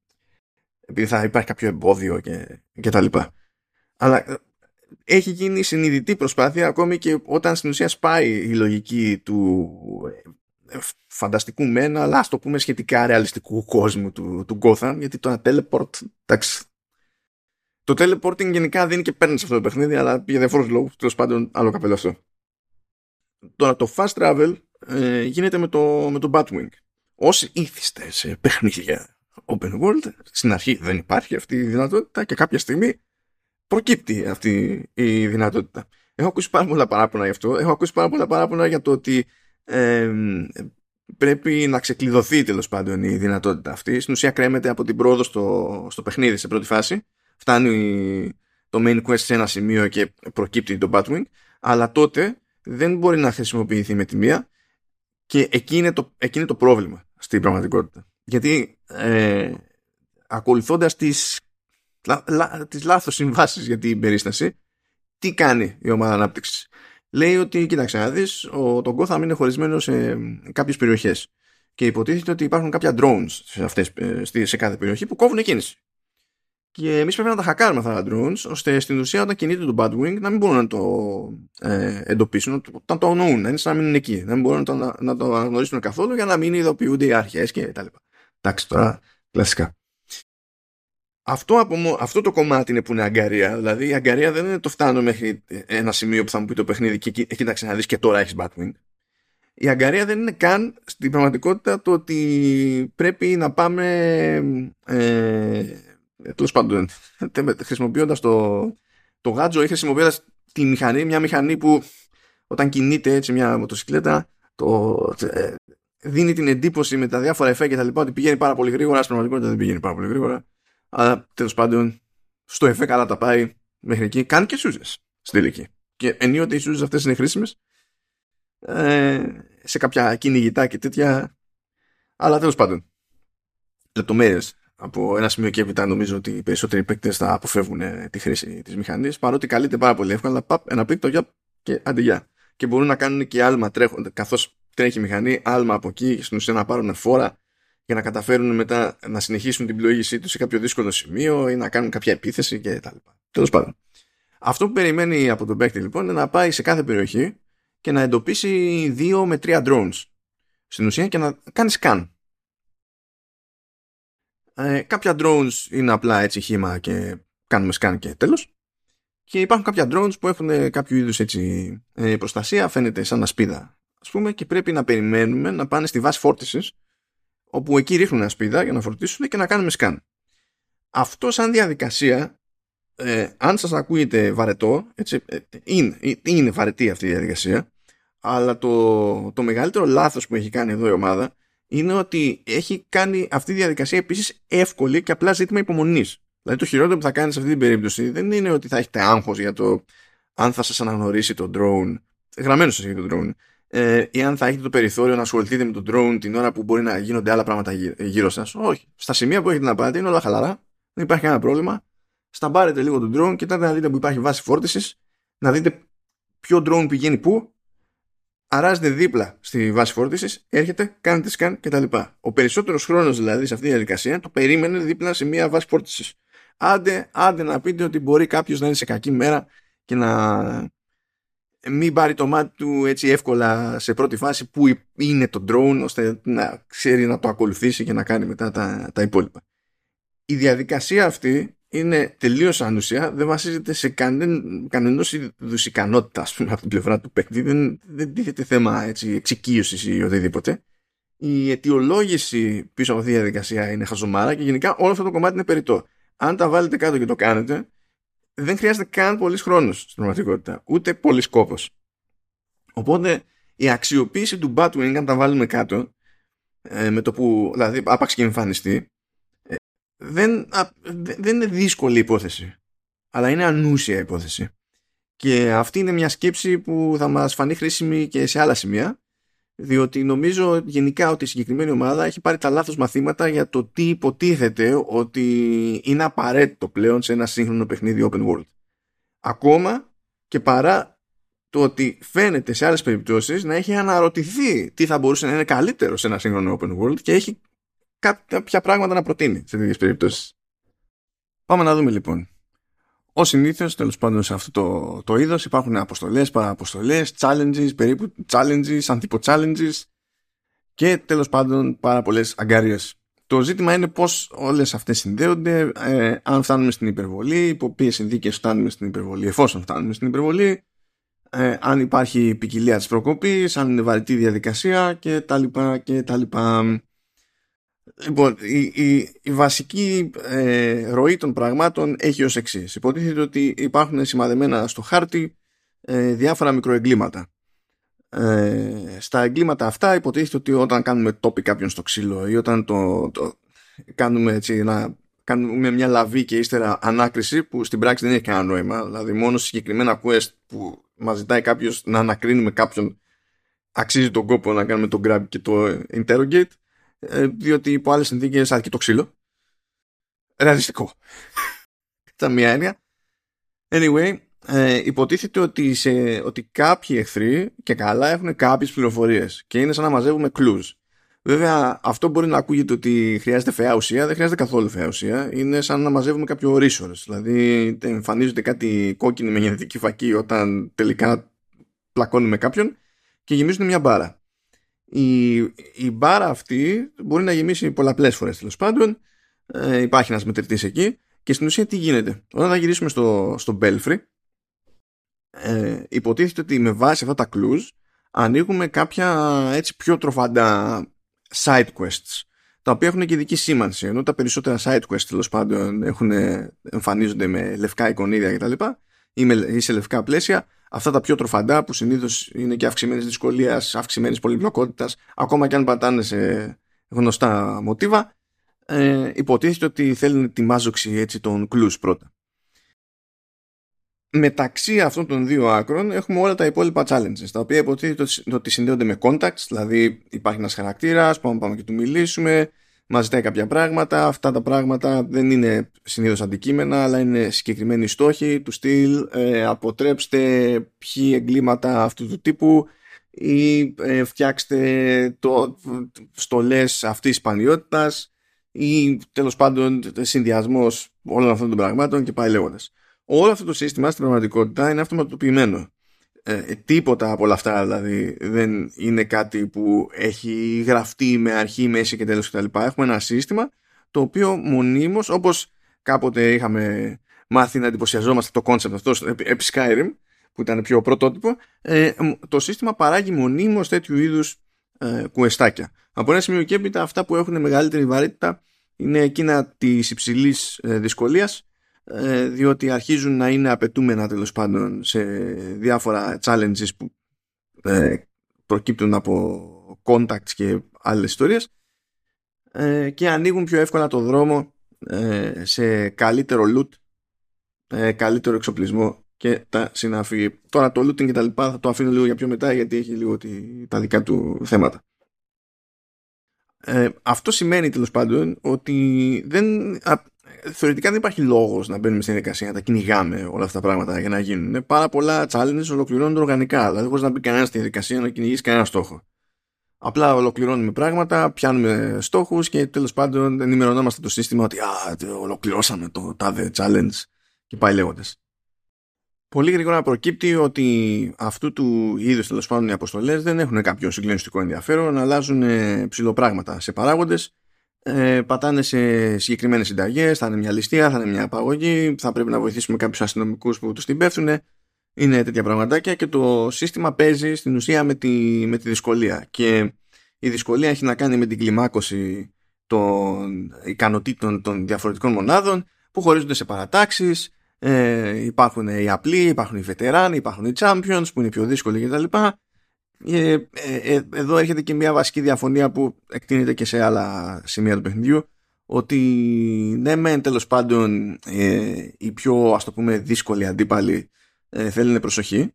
επειδή θα υπάρχει κάποιο εμπόδιο και, και τα λοιπά. Αλλά ε, έχει γίνει συνειδητή προσπάθεια ακόμη και όταν στην ουσία σπάει η λογική του ε, φανταστικού μένα, αλλά ας το πούμε σχετικά ρεαλιστικού κόσμου του, του Gotham, γιατί το ένα teleport, εντάξει, το teleporting γενικά δίνει και παίρνει σε αυτό το παιχνίδι, αλλά για διαφόρους λόγους, τέλος πάντων, άλλο καπέλο αυτό. Τώρα το fast travel ε, γίνεται με το, με το Batwing. Όσοι ήθιστε σε παιχνίδια open world, στην αρχή δεν υπάρχει αυτή η δυνατότητα και κάποια στιγμή προκύπτει αυτή η δυνατότητα. Έχω ακούσει πάρα πολλά παράπονα γι' αυτό. Έχω ακούσει πάρα πολλά παράπονα για το ότι ε, πρέπει να ξεκλειδωθεί τέλος πάντων η δυνατότητα αυτή. Στην ουσία κρέμεται από την πρόοδο στο, στο παιχνίδι σε πρώτη φάση φτάνει το main quest σε ένα σημείο και προκύπτει το Batwing, αλλά τότε δεν μπορεί να χρησιμοποιηθεί με τη μία και εκεί είναι το, εκεί είναι το πρόβλημα στην πραγματικότητα. Γιατί ε, ακολουθώντας τις, λα, λα, τις λάθος συμβάσεις για την περίσταση, τι κάνει η ομάδα ανάπτυξης; Λέει ότι, κοίταξε να δεις, ο, το Gotham είναι χωρισμένο σε κάποιες περιοχές και υποτίθεται ότι υπάρχουν κάποια drones σε, αυτές, ε, σε κάθε περιοχή που κόβουν κίνηση. Και εμείς πρέπει να τα χακάρουμε αυτά τα drones, ώστε στην ουσία όταν κινείται το Batwing να μην μπορούν να το ε, εντοπίσουν, να το αγνοούν, να είναι σαν να μην είναι εκεί. Να μην μπορούν να το, να το αναγνωρίσουν καθόλου για να μην ειδοποιούνται οι αρχές και τα λοιπά. Εντάξει τώρα, κλασικά. Αυτό, από, αυτό το κομμάτι είναι που είναι αγκαρία. Δηλαδή η αγκαρία δεν είναι το φτάνω μέχρι ένα σημείο που θα μου πει το παιχνίδι και κοίταξε να δεις και τώρα έχεις Batwing. Η αγκαρία δεν είναι καν στην πραγματικότητα το ότι πρέπει να πάμε ε, τέλος πάντων, χρησιμοποιώντας το, το γάτζο ή χρησιμοποιώντας τη μηχανή, μια μηχανή που όταν κινείται έτσι μια μοτοσυκλέτα, το, ε, δίνει την εντύπωση με τα διάφορα εφέ και τα λοιπά ότι πηγαίνει πάρα πολύ γρήγορα. Στην πραγματικότητα δεν πηγαίνει πάρα πολύ γρήγορα. Αλλά τέλος πάντων, στο εφέ καλά τα πάει μέχρι εκεί. Κάνει και σούζες στην τελική. Και ενίοτε οι σούζες αυτές είναι χρήσιμες ε, σε κάποια κυνηγητά και τέτοια. Αλλά τέλος πάντων, λεπτομέρειες από ένα σημείο και έπειτα νομίζω ότι οι περισσότεροι παίκτες θα αποφεύγουν ε, τη χρήση της μηχανής. Παρότι καλείται πάρα πολύ εύκολα, παπ, ένα πίκτο για και αντιγεια. Και μπορούν να κάνουν και άλμα τρέχοντα, καθώς τρέχει η μηχανή, άλμα από εκεί και στην ουσία να πάρουν φόρα για να καταφέρουν μετά να συνεχίσουν την πλοήγησή τους σε κάποιο δύσκολο σημείο ή να κάνουν κάποια επίθεση κτλ. Τέλος πάντων. Αυτό που περιμένει από τον παίκτη λοιπόν είναι να πάει σε κάθε περιοχή και να εντοπίσει δύο με τρία drones στην ουσία και να κάνει scan ε, κάποια drones είναι απλά έτσι χήμα και κάνουμε scan και τέλος. Και υπάρχουν κάποια drones που έχουν κάποιο είδους έτσι ε, προστασία, φαίνεται σαν ασπίδα ας πούμε και πρέπει να περιμένουμε να πάνε στη βάση φόρτισης όπου εκεί ρίχνουν ασπίδα για να φορτίσουν και να κάνουμε scan. Αυτό σαν διαδικασία ε, αν σας ακούγεται βαρετό έτσι, ε, είναι, είναι βαρετή αυτή η διαδικασία αλλά το, το μεγαλύτερο λάθος που έχει κάνει εδώ η ομάδα είναι ότι έχει κάνει αυτή τη διαδικασία επίσης εύκολη και απλά ζήτημα υπομονής. Δηλαδή το χειρότερο που θα κάνεις σε αυτή την περίπτωση δεν είναι ότι θα έχετε άγχος για το αν θα σας αναγνωρίσει το drone, γραμμένος σας για το drone, ε, ή αν θα έχετε το περιθώριο να ασχοληθείτε με το drone την ώρα που μπορεί να γίνονται άλλα πράγματα γύρω σας. Όχι. Στα σημεία που έχετε να πάτε είναι όλα χαλαρά, δεν υπάρχει κανένα πρόβλημα. Σταμπάρετε λίγο τον drone, κοιτάτε να δείτε που υπάρχει βάση φόρτισης, να δείτε ποιο drone πηγαίνει πού, αράζετε δίπλα στη βάση φόρτισης, έρχεται, κάνετε scan κτλ. Ο περισσότερος χρόνος δηλαδή σε αυτή τη διαδικασία το περίμενε δίπλα σε μια βάση φόρτισης. Άντε, άντε να πείτε ότι μπορεί κάποιος να είναι σε κακή μέρα και να μην πάρει το μάτι του έτσι εύκολα σε πρώτη φάση που είναι το drone ώστε να ξέρει να το ακολουθήσει και να κάνει μετά τα, τα υπόλοιπα. Η διαδικασία αυτή είναι τελείως ανουσία, δεν βασίζεται σε κανεν, κανένας είδους ικανότητα από την πλευρά του παίκτη, δεν, δεν τίθεται θέμα έτσι, εξοικείωσης ή οτιδήποτε. Η αιτιολόγηση πίσω από αυτή τη διαδικασία είναι χαζομάρα και γενικά όλο αυτό το κομμάτι είναι περιττό. Αν τα βάλετε κάτω και το κάνετε, δεν χρειάζεται καν πολύς χρόνος στην πραγματικότητα, ούτε πολύς κόπος. Οπότε η αξιοποίηση του Batwing, αν τα βάλουμε κάτω, ε, με το που, δηλαδή, άπαξ και εμφανιστεί, δεν, δεν είναι δύσκολη υπόθεση αλλά είναι ανούσια υπόθεση και αυτή είναι μια σκέψη που θα μας φανεί χρήσιμη και σε άλλα σημεία διότι νομίζω γενικά ότι η συγκεκριμένη ομάδα έχει πάρει τα λάθος μαθήματα για το τι υποτίθεται ότι είναι απαραίτητο πλέον σε ένα σύγχρονο παιχνίδι open world. Ακόμα και παρά το ότι φαίνεται σε άλλες περιπτώσεις να έχει αναρωτηθεί τι θα μπορούσε να είναι καλύτερο σε ένα σύγχρονο open world και έχει κάποια πράγματα να προτείνει σε τέτοιες περιπτώσεις. Πάμε να δούμε λοιπόν. Ω συνήθως, τέλος πάντων σε αυτό το, το είδος υπάρχουν αποστολές, παραποστολές, challenges, περίπου challenges, αντιπο-challenges και τέλος πάντων πάρα πολλές αγκάριε. Το ζήτημα είναι πώς όλες αυτές συνδέονται, ε, αν φτάνουμε στην υπερβολή, υπό ποιες συνθήκες φτάνουμε στην υπερβολή, εφόσον φτάνουμε στην υπερβολή, ε, αν υπάρχει ποικιλία της προκοπής, αν είναι βαρυτή διαδικασία κτλ. κτλ. Λοιπόν, η, η, η βασική ε, ροή των πραγμάτων έχει ως εξής. Υποτίθεται ότι υπάρχουν σημαδεμένα στο χάρτη ε, διάφορα μικροεγκλήματα. Ε, στα εγκλήματα αυτά υποτίθεται ότι όταν κάνουμε τόπι κάποιον στο ξύλο ή όταν το, το κάνουμε έτσι να κάνουμε μια λαβή και ύστερα ανάκριση που στην πράξη δεν έχει κανένα νόημα. Δηλαδή μόνο σε συγκεκριμένα quest που μας ζητάει κάποιος να ανακρίνουμε κάποιον αξίζει τον κόπο να κάνουμε το grab και το interrogate ε, διότι υπό άλλες συνθήκες αρκεί το ξύλο. Ρεαλιστικό. (laughs) Τα μία έννοια. Anyway, ε, υποτίθεται ότι, σε, ότι κάποιοι εχθροί και καλά έχουν κάποιες πληροφορίες και είναι σαν να μαζεύουμε clues. Βέβαια, αυτό μπορεί να ακούγεται ότι χρειάζεται φαιά ουσία, δεν χρειάζεται καθόλου φαιά ουσία. Είναι σαν να μαζεύουμε κάποιο resource. Δηλαδή, εμφανίζονται κάτι κόκκινη με γενετική φακή όταν τελικά πλακώνουμε κάποιον και γεμίζουν μια μπάρα η, η μπάρα αυτή μπορεί να γεμίσει πολλαπλές φορές τέλος πάντων. Ε, υπάρχει ένας μετρητής εκεί. Και στην ουσία τι γίνεται; Όταν θα γυρίσουμε στο, στο Belfry ε, υποτίθεται ότι με βάση αυτά τα clues ανοίγουμε κάποια έτσι πιο τροφαντά side quests τα οποία έχουν και ειδική σήμανση. Ενώ τα περισσότερα side quests τέλος πάντων έχουν, εμφανίζονται με λευκά εικονίδια κτλ ή, ή σε λευκά πλαίσια αυτά τα πιο τροφαντά που συνήθως είναι και αυξημένης δυσκολίας, αυξημένης πολυπλοκότητας, ακόμα και αν πατάνε σε γνωστά μοτίβα, ε, υποτίθεται ότι θέλουν τη μάζοξη έτσι, των κλους πρώτα. Μεταξύ αυτών των δύο άκρων έχουμε όλα τα υπόλοιπα challenges, τα οποία υποτίθεται ότι συνδέονται με contacts, δηλαδή υπάρχει ένας χαρακτήρας, πάμε, πάμε και του μιλήσουμε, μας ζητάει κάποια πράγματα. Αυτά τα πράγματα δεν είναι συνήθως αντικείμενα, αλλά είναι συγκεκριμένοι στόχοι του στυλ. Ε, αποτρέψτε ποιοι εγκλήματα αυτού του τύπου ή ε, φτιάξτε το, στολές αυτής της σπανιότητας ή τέλος πάντων συνδυασμός όλων αυτών των πραγμάτων και πάει λέγοντας. Όλο αυτό το σύστημα στην πραγματικότητα είναι αυτοματοποιημένο ε, τίποτα από όλα αυτά δηλαδή δεν είναι κάτι που έχει γραφτεί με αρχή, μέση και τέλος κτλ. Έχουμε ένα σύστημα το οποίο μονίμως όπως κάποτε είχαμε μάθει να εντυπωσιαζόμαστε το κόνσεπτ αυτό επί Skyrim που ήταν πιο πρωτότυπο ε, το σύστημα παράγει μονίμως τέτοιου είδους ε, κουεστάκια. Από ένα σημείο και έπειτα αυτά που έχουν μεγαλύτερη βαρύτητα είναι εκείνα της υψηλής ε, δυσκολίας ε, διότι αρχίζουν να είναι απαιτούμενα τέλος πάντων σε διάφορα challenges που ε, προκύπτουν από contacts και άλλες ιστορίες ε, και ανοίγουν πιο εύκολα το δρόμο ε, σε καλύτερο loot, ε, καλύτερο εξοπλισμό και τα συναφή. Τώρα το looting και τα λοιπά θα το αφήνω λίγο για πιο μετά γιατί έχει λίγο τα δικά του θέματα. Ε, αυτό σημαίνει τέλος πάντων ότι δεν, α, θεωρητικά δεν υπάρχει λόγος να μπαίνουμε στην διαδικασία να τα κυνηγάμε όλα αυτά τα πράγματα για να γίνουν. Πάρα πολλά challenges ολοκληρώνονται οργανικά. Δηλαδή, δεν μπορεί να μπει κανένας στη διαδικασία να κυνηγήσει κανένας στόχο. Απλά ολοκληρώνουμε πράγματα, πιάνουμε στόχους και τέλος πάντων ενημερωνόμαστε το σύστημα ότι α, ολοκληρώσαμε το τάδε challenge και πάει λέγοντας. Πολύ γρήγορα προκύπτει ότι αυτού του είδους τέλος πάντων οι αποστολές δεν έχουν κάποιο συγκλονιστικό ενδιαφέρον, αλλάζουν ψηλοπράγματα σε παράγοντες ε, πατάνε σε συγκεκριμένες συνταγές, θα είναι μια ληστεία, θα είναι μια απαγωγή, θα πρέπει να βοηθήσουμε κάποιους αστυνομικούς που τους την πέφτουν. Είναι τέτοια πραγματάκια και το σύστημα παίζει στην ουσία με τη, με τη δυσκολία. Και η δυσκολία έχει να κάνει με την κλιμάκωση των ικανοτήτων των διαφορετικών μονάδων που χωρίζονται σε παρατάξεις, ε, υπάρχουν οι απλοί, υπάρχουν οι βετεράνοι, υπάρχουν οι champions που είναι πιο δύσκολοι κτλ. Ε, ε, ε, εδώ έρχεται και μια βασική διαφωνία που εκτείνεται και σε άλλα σημεία του παιχνιδιού ότι ναι μεν τέλος πάντων ε, οι πιο ας το πούμε δύσκολοι αντίπαλοι ε, θέλουν προσοχή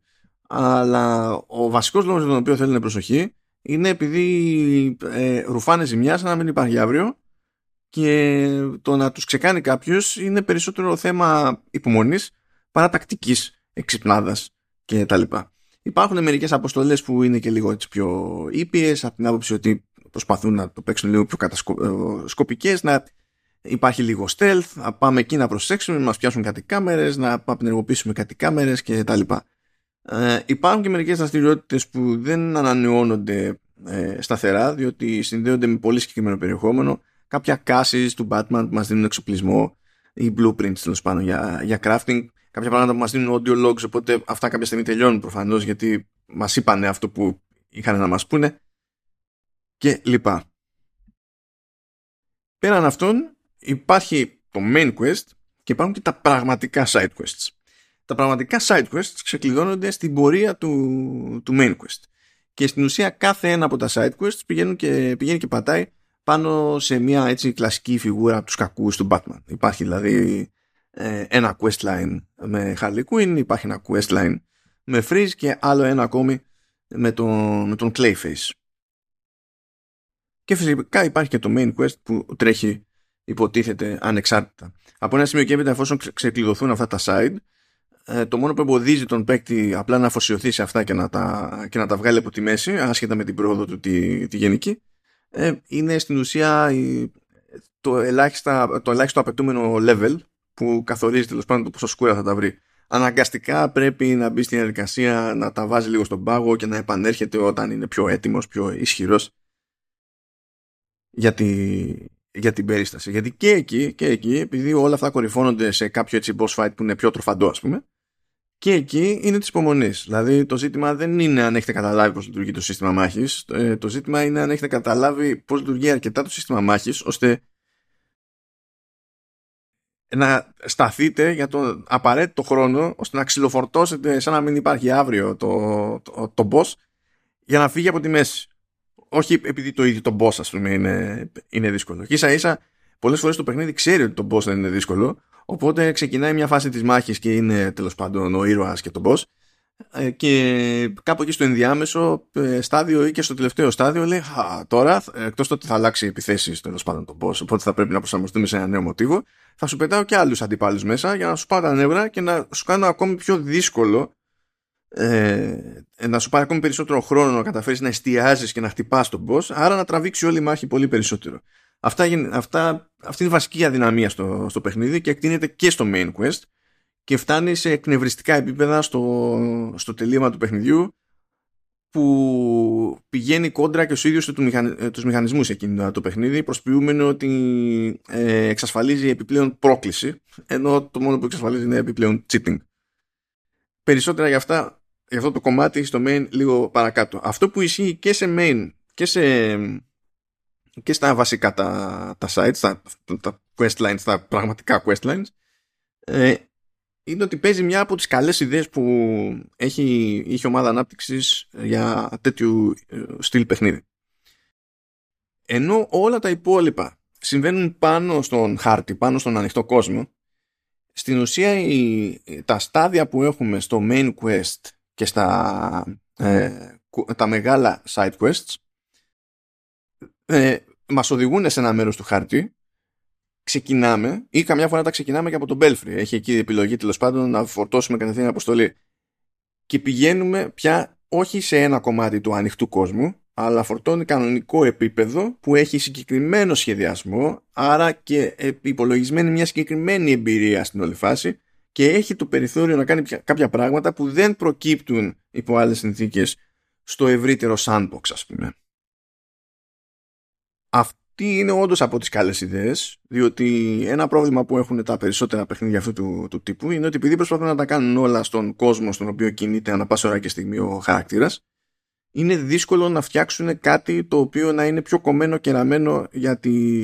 αλλά ο βασικός λόγος για τον οποίο θέλουν προσοχή είναι επειδή ε, ρουφάνε ζημιάς σαν να μην υπάρχει αύριο και το να τους ξεκάνει κάποιος είναι περισσότερο θέμα υπομονής παρά τακτικής εξυπνάδας και τα λοιπά. Υπάρχουν μερικές αποστολές που είναι και λίγο έτσι πιο ήπιες από την άποψη ότι προσπαθούν να το παίξουν λίγο πιο κατασκοπικές, να υπάρχει λίγο stealth, να πάμε εκεί να προσέξουμε, να μας πιάσουν κάτι κάμερες, να απενεργοποιήσουμε κάτι κάμερες και τα λοιπά. Ε, υπάρχουν και μερικές δραστηριότητες που δεν ανανεώνονται ε, σταθερά, διότι συνδέονται με πολύ συγκεκριμένο περιεχόμενο. Κάποια κάσει του Batman που μας δίνουν εξοπλισμό ή blueprints τέλος πάντων για, για crafting κάποια πράγματα που μας δίνουν audio logs οπότε αυτά κάποια στιγμή τελειώνουν προφανώς γιατί μας είπανε αυτό που είχαν να μας πούνε και λοιπά. Πέραν αυτών υπάρχει το main quest και υπάρχουν και τα πραγματικά side quests. Τα πραγματικά side quests ξεκλειδώνονται στην πορεία του, του main quest. Και στην ουσία κάθε ένα από τα side quests πηγαίνουν και, πηγαίνει και πατάει πάνω σε μια έτσι κλασική φιγούρα από τους κακούς του Batman. Υπάρχει δηλαδή ε, ένα questline με Harley Quinn, υπάρχει ένα questline με Freeze και άλλο ένα ακόμη με τον, με τον Clayface. Και φυσικά υπάρχει και το main quest που τρέχει υποτίθεται ανεξάρτητα. Από ένα σημείο και έπειτα εφόσον ξεκλειδωθούν αυτά τα side, ε, το μόνο που εμποδίζει τον παίκτη απλά να αφοσιωθεί σε αυτά και να τα, και να τα βγάλει από τη μέση, άσχετα με την πρόοδο του τη, τη γενική, ε, είναι στην ουσία το, ελάχιστα, το ελάχιστο απαιτούμενο level που καθορίζει τέλος πάντων το πόσο σκούρα θα τα βρει. Αναγκαστικά πρέπει να μπει στην διαδικασία να τα βάζει λίγο στον πάγο και να επανέρχεται όταν είναι πιο έτοιμος, πιο ισχυρός για, για την περίσταση. Γιατί και εκεί, και εκεί, επειδή όλα αυτά κορυφώνονται σε κάποιο έτσι boss fight που είναι πιο τροφαντό ας πούμε, και εκεί είναι της υπομονής. Δηλαδή το ζήτημα δεν είναι αν έχετε καταλάβει πώς λειτουργεί το σύστημα μάχης. Ε, το ζήτημα είναι αν έχετε καταλάβει πώς λειτουργεί αρκετά το σύστημα μάχης, ώστε να σταθείτε για τον απαραίτητο χρόνο ώστε να ξυλοφορτώσετε σαν να μην υπάρχει αύριο το, το, το boss για να φύγει από τη μέση. Όχι επειδή το ίδιο το boss ας πούμε είναι, είναι δύσκολο. Και ίσα ίσα πολλές φορές το παιχνίδι ξέρει ότι το boss δεν είναι δύσκολο οπότε ξεκινάει μια φάση της μάχης και είναι τέλος πάντων ο ήρωας και το boss ε, και κάπου εκεί στο ενδιάμεσο ε, στάδιο ή και στο τελευταίο στάδιο λέει Α, τώρα εκτός το ότι θα αλλάξει επιθέσει τέλος πάντων τον boss οπότε θα πρέπει να προσαρμοστούμε σε ένα νέο μοτίβο θα σου πετάω και άλλους αντιπάλους μέσα για να σου πάω τα νεύρα και να σου κάνω ακόμη πιο δύσκολο ε, να σου πάρει ακόμη περισσότερο χρόνο να καταφέρεις να εστιάζεις και να χτυπάς τον boss άρα να τραβήξει όλη η μάχη πολύ περισσότερο αυτά, αυτά, αυτή είναι η βασική αδυναμία στο, στο παιχνίδι και εκτείνεται και στο main quest και φτάνει σε εκνευριστικά επίπεδα στο, στο τελείωμα του παιχνιδιού που πηγαίνει κόντρα και ο ίδιος του μηχαν, τους μηχανισμούς εκείνο το παιχνίδι προσποιούμενο ότι ε, εξασφαλίζει επιπλέον πρόκληση ενώ το μόνο που εξασφαλίζει είναι επιπλέον cheating. Περισσότερα για, αυτά, για αυτό το κομμάτι στο main λίγο παρακάτω. Αυτό που ισχύει και σε main και, σε, και στα βασικά τα, τα sites, τα, τα questlines, τα πραγματικά questlines ε, είναι ότι παίζει μια από τις καλές ιδέες που έχει, είχε ομάδα ανάπτυξης για τέτοιου ε, στυλ παιχνίδι. ενώ όλα τα υπόλοιπα συμβαίνουν πάνω στον χάρτη, πάνω στον ανοιχτό κόσμο, στην ουσία η, τα στάδια που έχουμε στο main quest και στα ε, τα μεγάλα side quests ε, μας οδηγούν σε ένα μέρος του χάρτη ξεκινάμε ή καμιά φορά τα ξεκινάμε και από τον Belfry έχει εκεί η επιλογή τέλος πάντων να φορτώσουμε κατευθείαν αποστολή και πηγαίνουμε πια όχι σε ένα κομμάτι του ανοιχτού κόσμου αλλά φορτώνει κανονικό επίπεδο που έχει συγκεκριμένο σχεδιασμό άρα και υπολογισμένη μια συγκεκριμένη εμπειρία στην όλη φάση και έχει το περιθώριο να κάνει κάποια πράγματα που δεν προκύπτουν υπό άλλες συνθήκες στο ευρύτερο sandbox ας πούμε. Αυτή είναι όντως από τις καλές ιδέες διότι ένα πρόβλημα που έχουν τα περισσότερα παιχνίδια αυτού του, του τύπου είναι ότι επειδή προσπαθούν να τα κάνουν όλα στον κόσμο στον οποίο κινείται ανά πάσα ώρα και στιγμή ο χαρακτήρας είναι δύσκολο να φτιάξουν κάτι το οποίο να είναι πιο κομμένο και ραμμένο για, τη,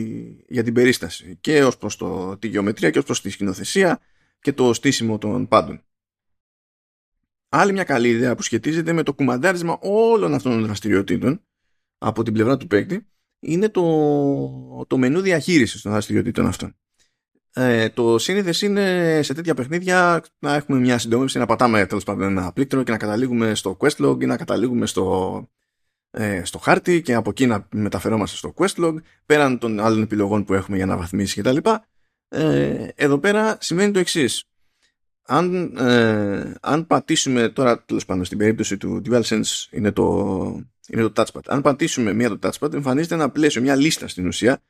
για την περίσταση και ως προς το, τη γεωμετρία και ως προς τη σκηνοθεσία και το στήσιμο των πάντων. Άλλη μια καλή ιδέα που σχετίζεται με το κουμαντάρισμα όλων αυτών των δραστηριοτήτων από την πλευρά του παίκτη είναι το, το μενού διαχείρισης των δραστηριοτήτων αυτών. Ε, το σύνηθες είναι σε τέτοια παιχνίδια να έχουμε μια συντόμευση, να πατάμε τέλος πάντων ένα πλήκτρο και να καταλήγουμε στο questlog ή να καταλήγουμε στο, ε, στο χάρτη και από εκεί να μεταφερόμαστε στο questlog πέραν των άλλων επιλογών που έχουμε για να βαθμίσει κτλ. Ε, εδώ πέρα σημαίνει το εξής. Αν, ε, αν πατήσουμε τώρα τέλος πάντων στην περίπτωση του DualSense είναι το, είναι το touchpad. Αν πατήσουμε μία το touchpad εμφανίζεται ένα πλαίσιο, μια λίστα στην ουσία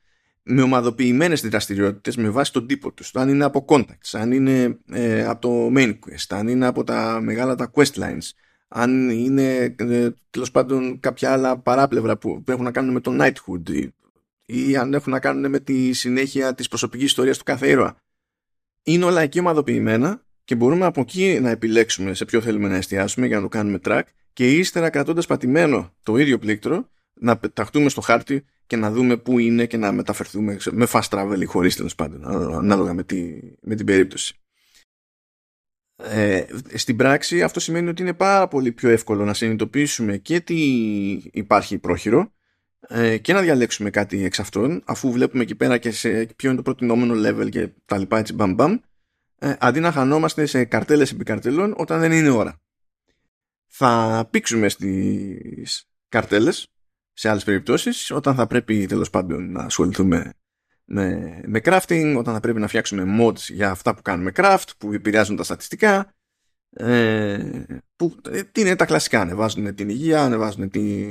με ομαδοποιημένες δραστηριότητε με βάση τον τύπο τους. Αν είναι από contacts, αν είναι ε, από το main quest, αν είναι από τα μεγάλα τα quest lines, αν είναι ε, τέλος πάντων κάποια άλλα παράπλευρα που, που έχουν να κάνουν με το knighthood ή αν έχουν να κάνουν με τη συνέχεια της προσωπικής ιστορίας του κάθε ήρωα. Είναι όλα εκεί ομαδοποιημένα και μπορούμε από εκεί να επιλέξουμε σε ποιο θέλουμε να εστιάσουμε για να το κάνουμε track και ύστερα κρατώντας πατημένο το ίδιο πλήκτρο να πεταχτούμε στο χάρτη και να δούμε πού είναι και να μεταφερθούμε με fast travel ή χωρίς τέλος πάντων ανάλογα με, τη, με την περίπτωση. Ε, στην πράξη αυτό σημαίνει ότι είναι πάρα πολύ πιο εύκολο να συνειδητοποιήσουμε και τι υπάρχει πρόχειρο ε, και να διαλέξουμε κάτι εξ αυτών αφού βλέπουμε εκεί πέρα και σε ποιο είναι το προτινόμενο level και τα λοιπά έτσι μπαμ μπαμ ε, αντί να χανόμαστε σε καρτέλες επί καρτελών όταν δεν είναι ώρα. Θα πήξουμε στις καρτέλες σε άλλες περιπτώσεις όταν θα πρέπει τέλος πάντων να ασχοληθούμε με, με crafting, όταν θα πρέπει να φτιάξουμε mods για αυτά που κάνουμε craft, που επηρεάζουν τα στατιστικά, ε, που ε, είναι τα κλασικά. Ανεβάζουν την υγεία, ανεβάζουν τη,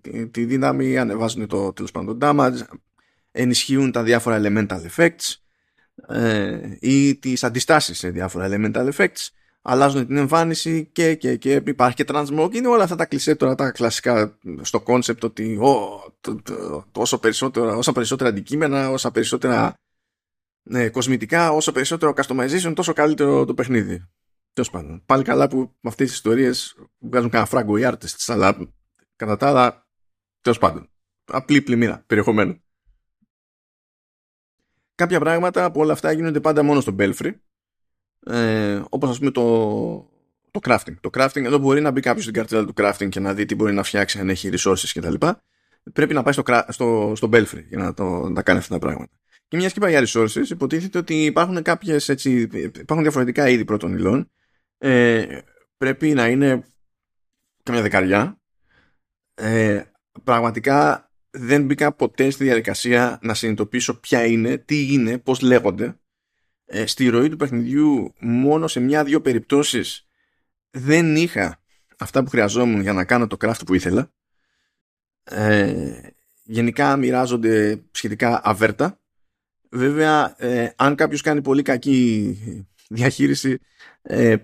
τη, τη δύναμη, ανεβάζουν το τέλος πάντων damage, ενισχύουν τα διάφορα elemental effects ε, ή τις αντιστάσεις σε διάφορα elemental effects αλλάζουν την εμφάνιση και, και, και υπάρχει και transmog. Είναι όλα αυτά τα κλισέ τώρα τα κλασικά στο concept ότι ο, το, το, όσο περισσότερα, όσα περισσότερα αντικείμενα, όσα περισσότερα ναι, κοσμητικά, όσο περισσότερο customization, τόσο καλύτερο το παιχνίδι. Τέλος πάντων. Πάλι καλά που με αυτές τις ιστορίες βγάζουν κανένα φράγκο οι artists, αλλά κατά τα άλλα, τέλος πάντων. Απλή πλημμύρα περιεχομένου. Κάποια πράγματα από όλα αυτά γίνονται πάντα μόνο στο Belfry ε, όπως ας πούμε το, το crafting. Το crafting, εδώ μπορεί να μπει κάποιος στην καρτέλα του crafting και να δει τι μπορεί να φτιάξει αν έχει resources κτλ. Πρέπει να πάει στο, στο, στο Belfry για να, το, να κάνει αυτά τα πράγματα. Και μιας και είπα για resources, υποτίθεται ότι υπάρχουν κάποιες έτσι, υπάρχουν διαφορετικά είδη πρώτων υλών. Ε, πρέπει να είναι καμιά δεκαριά. Ε, πραγματικά δεν μπήκα ποτέ στη διαδικασία να συνειδητοποιήσω ποια είναι, τι είναι, πώς λέγονται ε, στη ροή του παιχνιδιού μόνο σε μια-δυο περιπτώσεις δεν είχα αυτά που χρειαζόμουν για να κάνω το craft που ήθελα. Ε, γενικά μοιράζονται σχετικά αβέρτα. Βέβαια, ε, αν κάποιος κάνει πολύ κακή διαχείριση ε,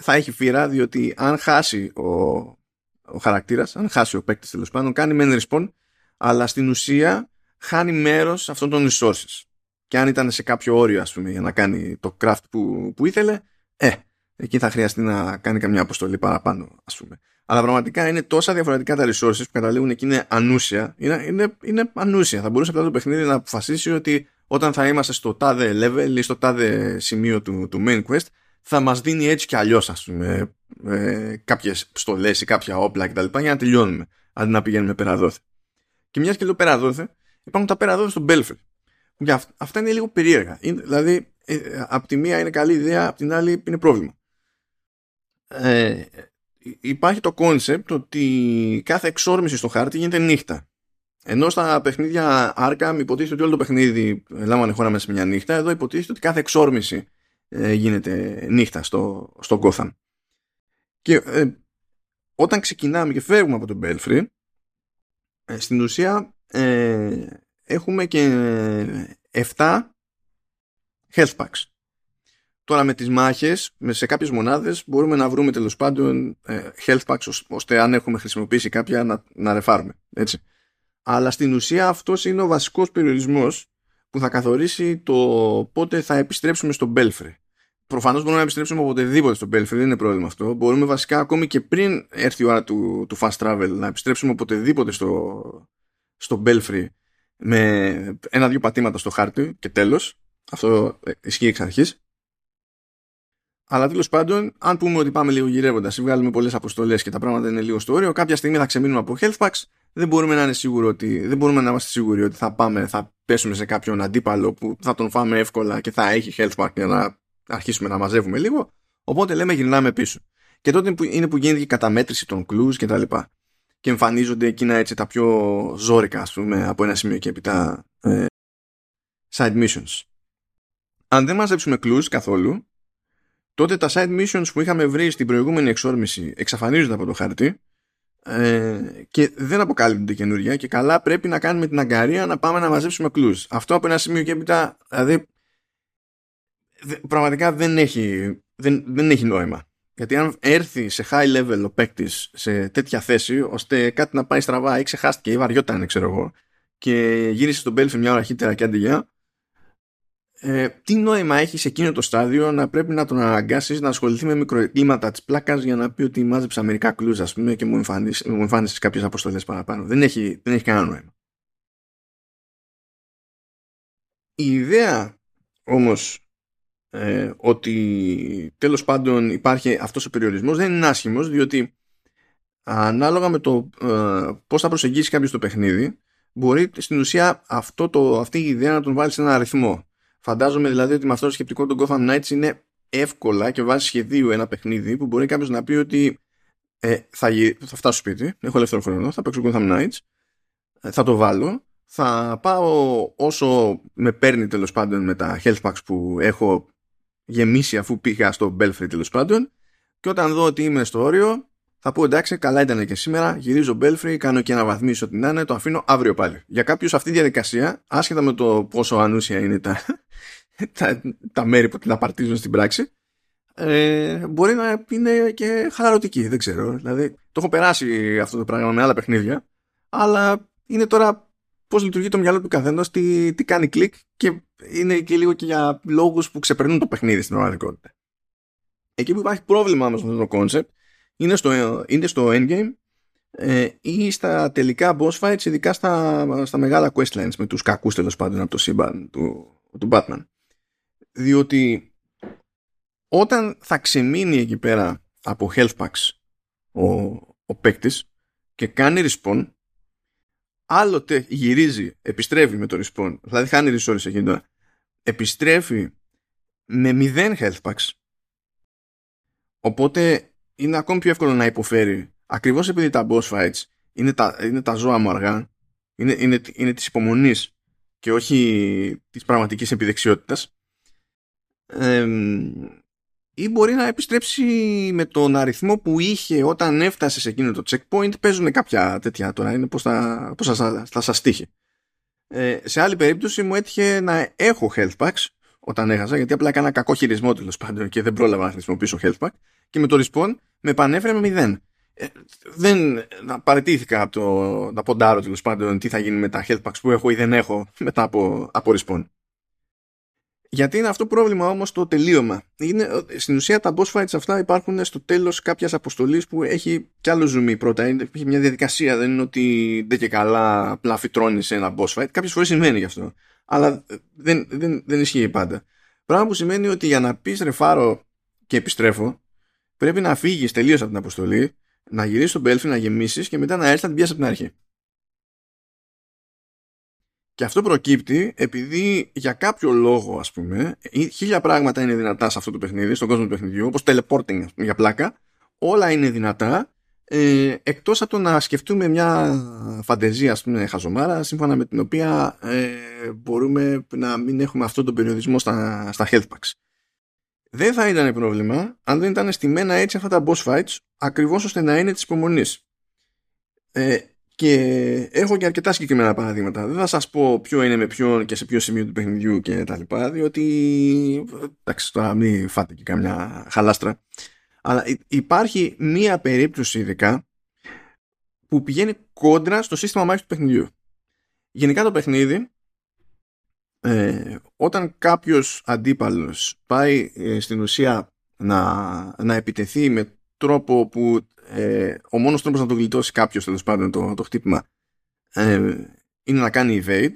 θα έχει φύρα διότι αν χάσει ο, ο χαρακτήρας, αν χάσει ο παίκτης τέλος πάντων, κάνει μεν respawn, αλλά στην ουσία χάνει μέρος αυτών των resources και αν ήταν σε κάποιο όριο ας πούμε για να κάνει το craft που, που ήθελε ε, εκεί θα χρειαστεί να κάνει καμιά αποστολή παραπάνω ας πούμε. Αλλά πραγματικά είναι τόσα διαφορετικά τα resources που καταλήγουν και είναι ανούσια. Είναι, είναι, είναι ανούσια. Θα μπορούσε απλά το παιχνίδι να αποφασίσει ότι όταν θα είμαστε στο τάδε level ή στο τάδε σημείο του, του main quest θα μας δίνει έτσι κι αλλιώς ας πούμε ε, κάποιες στολές ή κάποια όπλα κτλ για να τελειώνουμε αντί να πηγαίνουμε πέρα δόθε. Και Και μιας και λέω πέρα δόθε, υπάρχουν τα πέρα δόθε στον Belfry. Αυτά είναι λίγο περίεργα. Είναι, δηλαδή, ε, από τη μία είναι καλή ιδέα, από την άλλη είναι πρόβλημα. Ε, υπάρχει το κόνσεπτ ότι κάθε εξόρμηση στο χάρτη γίνεται νύχτα. Ενώ στα παιχνίδια Arkham υποτίθεται ότι όλο το παιχνίδι λάμβανε χώρα μέσα σε μια νύχτα, εδώ υποτίθεται ότι κάθε εξόρμηση ε, γίνεται νύχτα στο, στο Gotham. Και ε, όταν ξεκινάμε και φεύγουμε από τον Belfry, ε, στην ουσία ε, έχουμε και 7 health packs. Τώρα με τις μάχες, σε κάποιες μονάδες μπορούμε να βρούμε τέλος πάντων health packs ώστε αν έχουμε χρησιμοποιήσει κάποια να, να ρεφάρουμε. Έτσι. Αλλά στην ουσία αυτός είναι ο βασικός περιορισμός που θα καθορίσει το πότε θα επιστρέψουμε στο Belfry. Προφανώς μπορούμε να επιστρέψουμε οποτεδήποτε στο Belfry, δεν είναι πρόβλημα αυτό. Μπορούμε βασικά ακόμη και πριν έρθει η ώρα του, του fast travel να επιστρέψουμε οποτεδήποτε στο, στο Belfry με ένα-δυο πατήματα στο χάρτη και τέλος. Αυτό ισχύει εξ αρχής. Αλλά τέλος πάντων, αν πούμε ότι πάμε λίγο γυρεύοντας ή βγάλουμε πολλές αποστολές και τα πράγματα είναι λίγο στο όριο, κάποια στιγμή θα ξεμείνουμε από health packs. Δεν μπορούμε να, είναι σίγουροι ότι, δεν μπορούμε να είμαστε σίγουροι ότι θα πάμε, θα πέσουμε σε κάποιον αντίπαλο που θα τον φάμε εύκολα και θα έχει health pack για να αρχίσουμε να μαζεύουμε λίγο. Οπότε λέμε γυρνάμε πίσω. Και τότε είναι που γίνεται η καταμέτρηση των clues και τα λοιπά. Και εμφανίζονται εκείνα έτσι τα πιο ζώρικα, ας πούμε, από ένα σημείο και έπειτα ε, side missions. Αν δεν μαζέψουμε clues καθόλου, τότε τα side missions που είχαμε βρει στην προηγούμενη εξόρμηση εξαφανίζονται από το χάρτη ε, και δεν αποκαλύπτονται καινούργια και καλά πρέπει να κάνουμε την αγκαρία να πάμε να μαζέψουμε clues. Αυτό από ένα σημείο και έπειτα δηλαδή πραγματικά δεν έχει, δεν, δεν έχει νόημα. Γιατί αν έρθει σε high level ο παίκτης σε τέτοια θέση ώστε κάτι να πάει στραβά ή ξεχάστηκε ή βαριόταν ξέρω εγώ και γύρισε στον Belfry μια ώρα αρχίτερα και αντιγεια ε, τι νόημα έχει σε εκείνο το στάδιο να πρέπει να τον αναγκάσει να ασχοληθεί με μικροκλίματα της πλάκας για να πει ότι μάζεψα μερικά κλουζ, ας πούμε, και μου εμφάνισε, μου εμφάνισες κάποιες αποστολές παραπάνω. Δεν έχει, δεν έχει κανένα νόημα. Η ιδέα όμως ε, ότι τέλος πάντων υπάρχει αυτός ο περιορισμός. Δεν είναι άσχημος διότι ανάλογα με το ε, πώς θα προσεγγίσει κάποιος το παιχνίδι μπορεί στην ουσία αυτό το, αυτή η ιδέα να τον βάλει σε ένα αριθμό. Φαντάζομαι δηλαδή ότι με αυτό το σκεπτικό των Gotham Knights είναι εύκολα και βάσει σχεδίου ένα παιχνίδι που μπορεί κάποιος να πει ότι ε, θα, θα φτάσω σπίτι, έχω ελεύθερο χρόνο, θα παίξω Gotham Knights, ε, θα το βάλω, θα πάω όσο με παίρνει τέλος πάντων με τα health packs που έχω γεμίσει αφού πήγα στο Belfry τέλος πάντων και όταν δω ότι είμαι στο όριο θα πω εντάξει, καλά ήταν και σήμερα. Γυρίζω Belfry, κάνω και ένα βαθμίσιο ό,τι να είναι, το αφήνω αύριο πάλι. Για κάποιους αυτή η διαδικασία, άσχετα με το πόσο ανούσια είναι τα, (laughs) τα, τα μέρη που την απαρτίζουν στην πράξη, ε, μπορεί να είναι και χαλαρωτική. Δεν ξέρω. Δηλαδή, το έχω περάσει αυτό το πράγμα με άλλα παιχνίδια, αλλά είναι τώρα πώς λειτουργεί το μυαλό του καθένας, τι, τι κάνει κλικ και είναι και λίγο και για λόγους που ξεπερνούν το παιχνίδι στην πραγματικότητα. Εκεί που υπάρχει πρόβλημα όμως με αυτό το concept είναι στο, είναι στο endgame ε, ή στα τελικά boss fights, ειδικά στα, στα μεγάλα questlines με τους κακούς τέλος πάντων από το σύμπαν του, του Batman. Διότι όταν θα ξεμείνει εκεί πέρα από health packs ο, ο παίκτης και κάνει respawn, άλλοτε γυρίζει, επιστρέφει με το respawn, δηλαδή χάνει resources εκείνο, επιστρέφει με 0 health packs. Οπότε είναι ακόμη πιο εύκολο να υποφέρει. Ακριβώς επειδή τα boss fights είναι τα, είναι τα ζώα μου αργά είναι, είναι, είναι της υπομονής και όχι της πραγματικής επιδεξιότητας ή μπορεί να επιστρέψει με τον αριθμό που είχε όταν έφτασε σε εκείνο το checkpoint παίζουν κάποια τέτοια τώρα είναι πως θα, πως θα, θα σας τύχει ε, σε άλλη περίπτωση μου έτυχε να έχω health packs όταν έχασα γιατί απλά έκανα κακό χειρισμό τέλος πάντων και δεν πρόλαβα να χρησιμοποιήσω health pack και με το respawn με πανέφερε με μηδέν. Ε, δεν παρετήθηκα από το να ποντάρω τέλος πάντων τι θα γίνει με τα health packs που έχω ή δεν έχω μετά από, από respawn. Γιατί είναι αυτό το πρόβλημα όμως το τελείωμα. Είναι, στην ουσία τα boss fights αυτά υπάρχουν στο τέλος κάποιας αποστολής που έχει κι άλλο ζουμί πρώτα. Έχει μια διαδικασία, δεν είναι ότι δεν και καλά απλά φυτρώνει σε ένα boss fight. Κάποιες φορές σημαίνει γι' αυτό. Αλλά δεν, δεν, δεν ισχύει πάντα. Πράγμα που σημαίνει ότι για να πεις ρεφάρω και επιστρέφω, πρέπει να φύγεις τελείως από την αποστολή, να γυρίσεις στον Belfry, να γεμίσεις και μετά να έρθει να την πιάσεις από την αρχή. Και αυτό προκύπτει επειδή για κάποιο λόγο, ας πούμε, χίλια πράγματα είναι δυνατά σε αυτό το παιχνίδι, στον κόσμο του παιχνιδιού, όπως teleporting για πλάκα, όλα είναι δυνατά, ε, εκτός από το να σκεφτούμε μια φαντεζία, ας πούμε, χαζομάρα, σύμφωνα με την οποία ε, μπορούμε να μην έχουμε αυτόν τον περιορισμό στα, στα health packs. Δεν θα ήταν πρόβλημα αν δεν ήταν στημένα έτσι αυτά τα boss fights, ακριβώς ώστε να είναι της υπομονής. Ε, και έχω και αρκετά συγκεκριμένα παραδείγματα. Δεν θα σας πω ποιο είναι με ποιον και σε ποιο σημείο του παιχνιδιού και τα λοιπά, διότι εντάξει τώρα μην φάτε και καμιά χαλάστρα. Αλλά υπάρχει μία περίπτωση ειδικά που πηγαίνει κόντρα στο σύστημα μάχης του παιχνιδιού. Γενικά το παιχνίδι, ε, όταν κάποιος αντίπαλος πάει ε, στην ουσία να, να επιτεθεί με τρόπο που ε, ο μόνος τρόπος να το γλιτώσει κάποιος τέλος πάντων το, το χτύπημα ε, είναι να κάνει evade